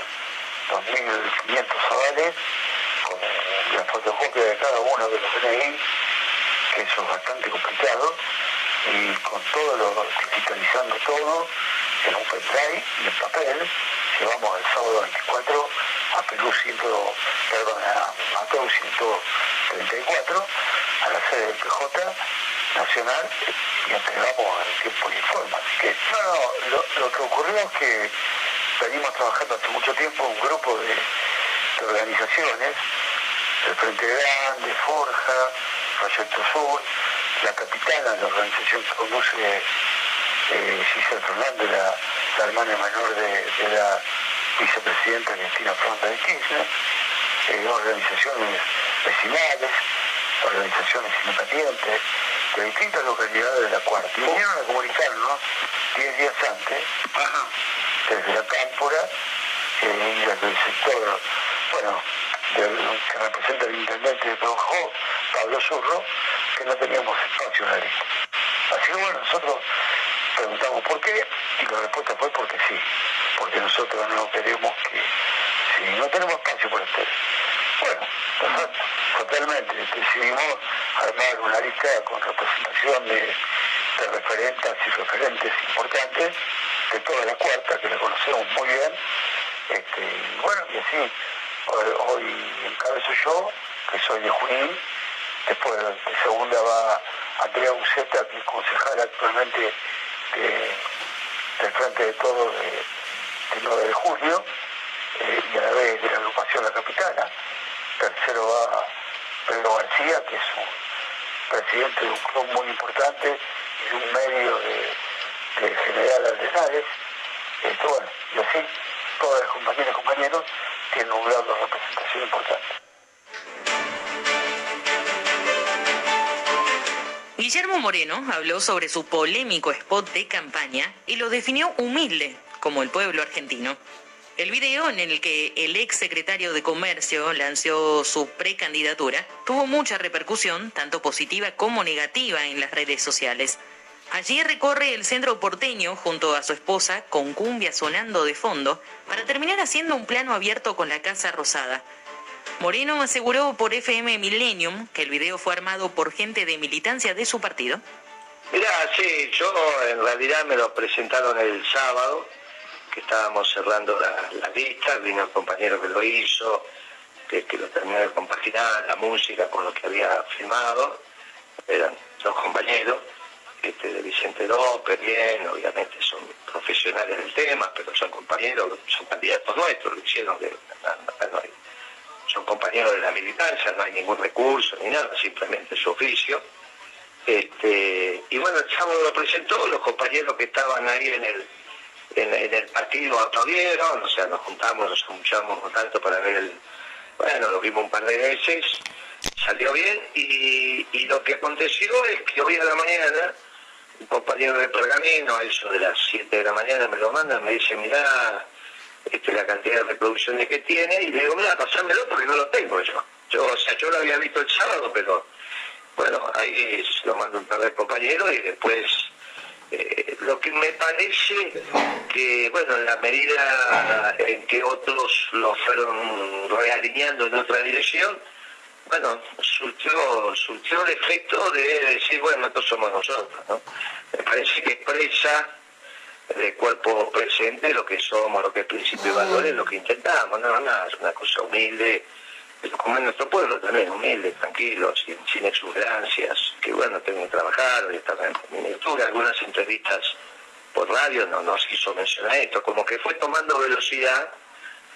2.500 avales con la fotocopia de cada uno de los DNI, que eso es bastante complicado, y con todo lo digitalizando todo en un pendrive y en papel, llevamos el sábado 24 a Perú 100, perdón, a Mateo 134, a la sede del PJ Nacional y entregamos en tiempo y forma. Que, no, no, lo, que ocurrió es que venimos trabajando hace mucho tiempo un grupo de, de organizaciones, el Frente Grande, Forja, Proyecto Sur, la capitana, la organización que conduce eh, Fernández, la, hermana menor de, de, la vicepresidenta Cristina Fronda de Kirchner, eh, organizaciones vecinales, organizaciones independientes de distintas localidades de la cuarta. Y vinieron a comunicarnos 10 días antes, desde la Cámpora eh, desde el sector, bueno, del, que representa el intendente de Trabajó, Pablo Zurro, que no teníamos espacio en la lista. Así que bueno, nosotros preguntamos por qué y la respuesta fue porque sí, porque nosotros no queremos que, si no tenemos espacio por este. Bueno, perfecto, totalmente, decidimos armar una lista con representación de, de referentes y referentes importantes de toda la cuarta, que la conocemos muy bien, este, bueno, y así, hoy, hoy encabezo yo, que soy de Junín, después de segunda va Andrea Buceta, que es concejal actualmente de, del Frente de Todos de, del 9 de julio, eh, y a la vez de la agrupación La Capitana. Tercero va Pedro García, que es un presidente de un club muy importante y de un medio de, de General Arenales. Esto, bueno, y así todas las compañeras y compañeros tienen un grado de representación importante. Guillermo Moreno habló sobre su polémico spot de campaña y lo definió humilde, como el pueblo argentino. El video en el que el ex secretario de Comercio lanzó su precandidatura tuvo mucha repercusión, tanto positiva como negativa, en las redes sociales. Allí recorre el centro porteño junto a su esposa, con cumbia sonando de fondo, para terminar haciendo un plano abierto con la Casa Rosada. Moreno aseguró por FM Millennium que el video fue armado por gente de militancia de su partido. Mirá, sí, yo en realidad me lo presentaron el sábado, que estábamos cerrando la, la lista, vino el compañero que lo hizo, que, lo terminó de compaginar, la música con lo que había filmado, eran dos compañeros, este, de Vicente López, bien, obviamente son profesionales del tema, pero son compañeros, son candidatos nuestros, lo hicieron de, son compañeros de la militancia, no hay ningún recurso ni nada, simplemente su oficio. Este, y bueno, el sábado lo presentó, los compañeros que estaban ahí en el, en, el partido aplaudieron, o sea, nos juntamos, nos escuchamos tanto para ver el, bueno, lo vimos un par de veces, salió bien y, lo que aconteció es que hoy a la mañana un compañero de pergamino, a eso de las 7 de la mañana me lo manda, me dice, mirá este, la cantidad de reproducciones que tiene, y le digo, mira, pasámelo porque no lo tengo yo. Yo, o sea, yo lo había visto el sábado, pero bueno, ahí lo mando un par de compañeros y después eh, lo que me parece que, bueno, en la medida en que otros lo fueron realineando en otra dirección, bueno, surgió, surgió el efecto de decir, bueno, estos somos nosotros, ¿no? Me parece que expresa de cuerpo presente lo que somos, lo que es principio y valores, lo que intentamos, nada más, una cosa humilde, como en nuestro pueblo también, humilde, tranquilo, sin, sin exuberancias, que bueno, tengo que trabajar, estaba en miniatura, algunas entrevistas por radio no nos quiso mencionar esto, como que fue tomando velocidad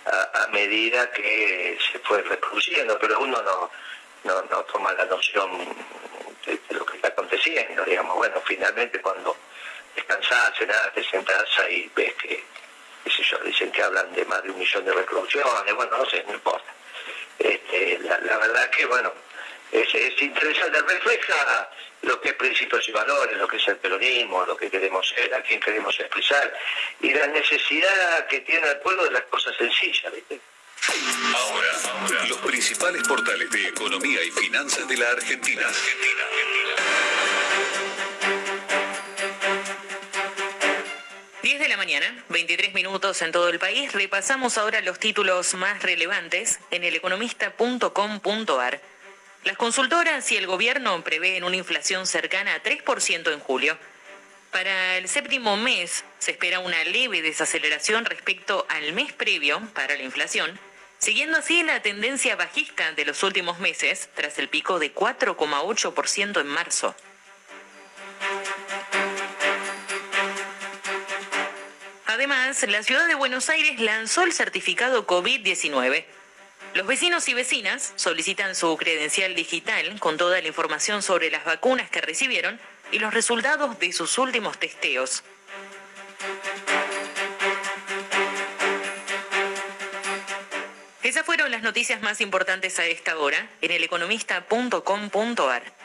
a, medida que se fue reproduciendo, pero uno no, no, no toma la noción de, de lo que está aconteciendo, digamos, bueno, finalmente cuando descansás, cenás, te sentás ahí, ves que, qué sé yo, dicen que hablan de más de un millón de reproducciones, bueno, no sé, no importa. Este, la, la verdad que, bueno, es, es interesante, refleja lo que es principios y valores, lo que es el peronismo, lo que queremos ser, a quién queremos expresar, y la necesidad que tiene el pueblo de las cosas sencillas, ¿viste? Ahora, los principales portales de economía y finanzas de la Argentina. 10 de mañana, 23 minutos en todo el país. Repasamos ahora los títulos más relevantes en eleconomista.com.ar. Las consultoras y el gobierno prevén una inflación cercana a 3% en julio. Para el séptimo mes se espera una leve desaceleración respecto al mes previo para la inflación, siguiendo así la tendencia bajista de los últimos meses tras el pico de 4,8% en marzo. Además, la ciudad de Buenos Aires lanzó el certificado COVID-19. Los vecinos y vecinas solicitan su credencial digital con toda la información sobre las vacunas que recibieron y los resultados de sus últimos testeos. Esas fueron las noticias más importantes a esta hora en eleconomista.com.ar.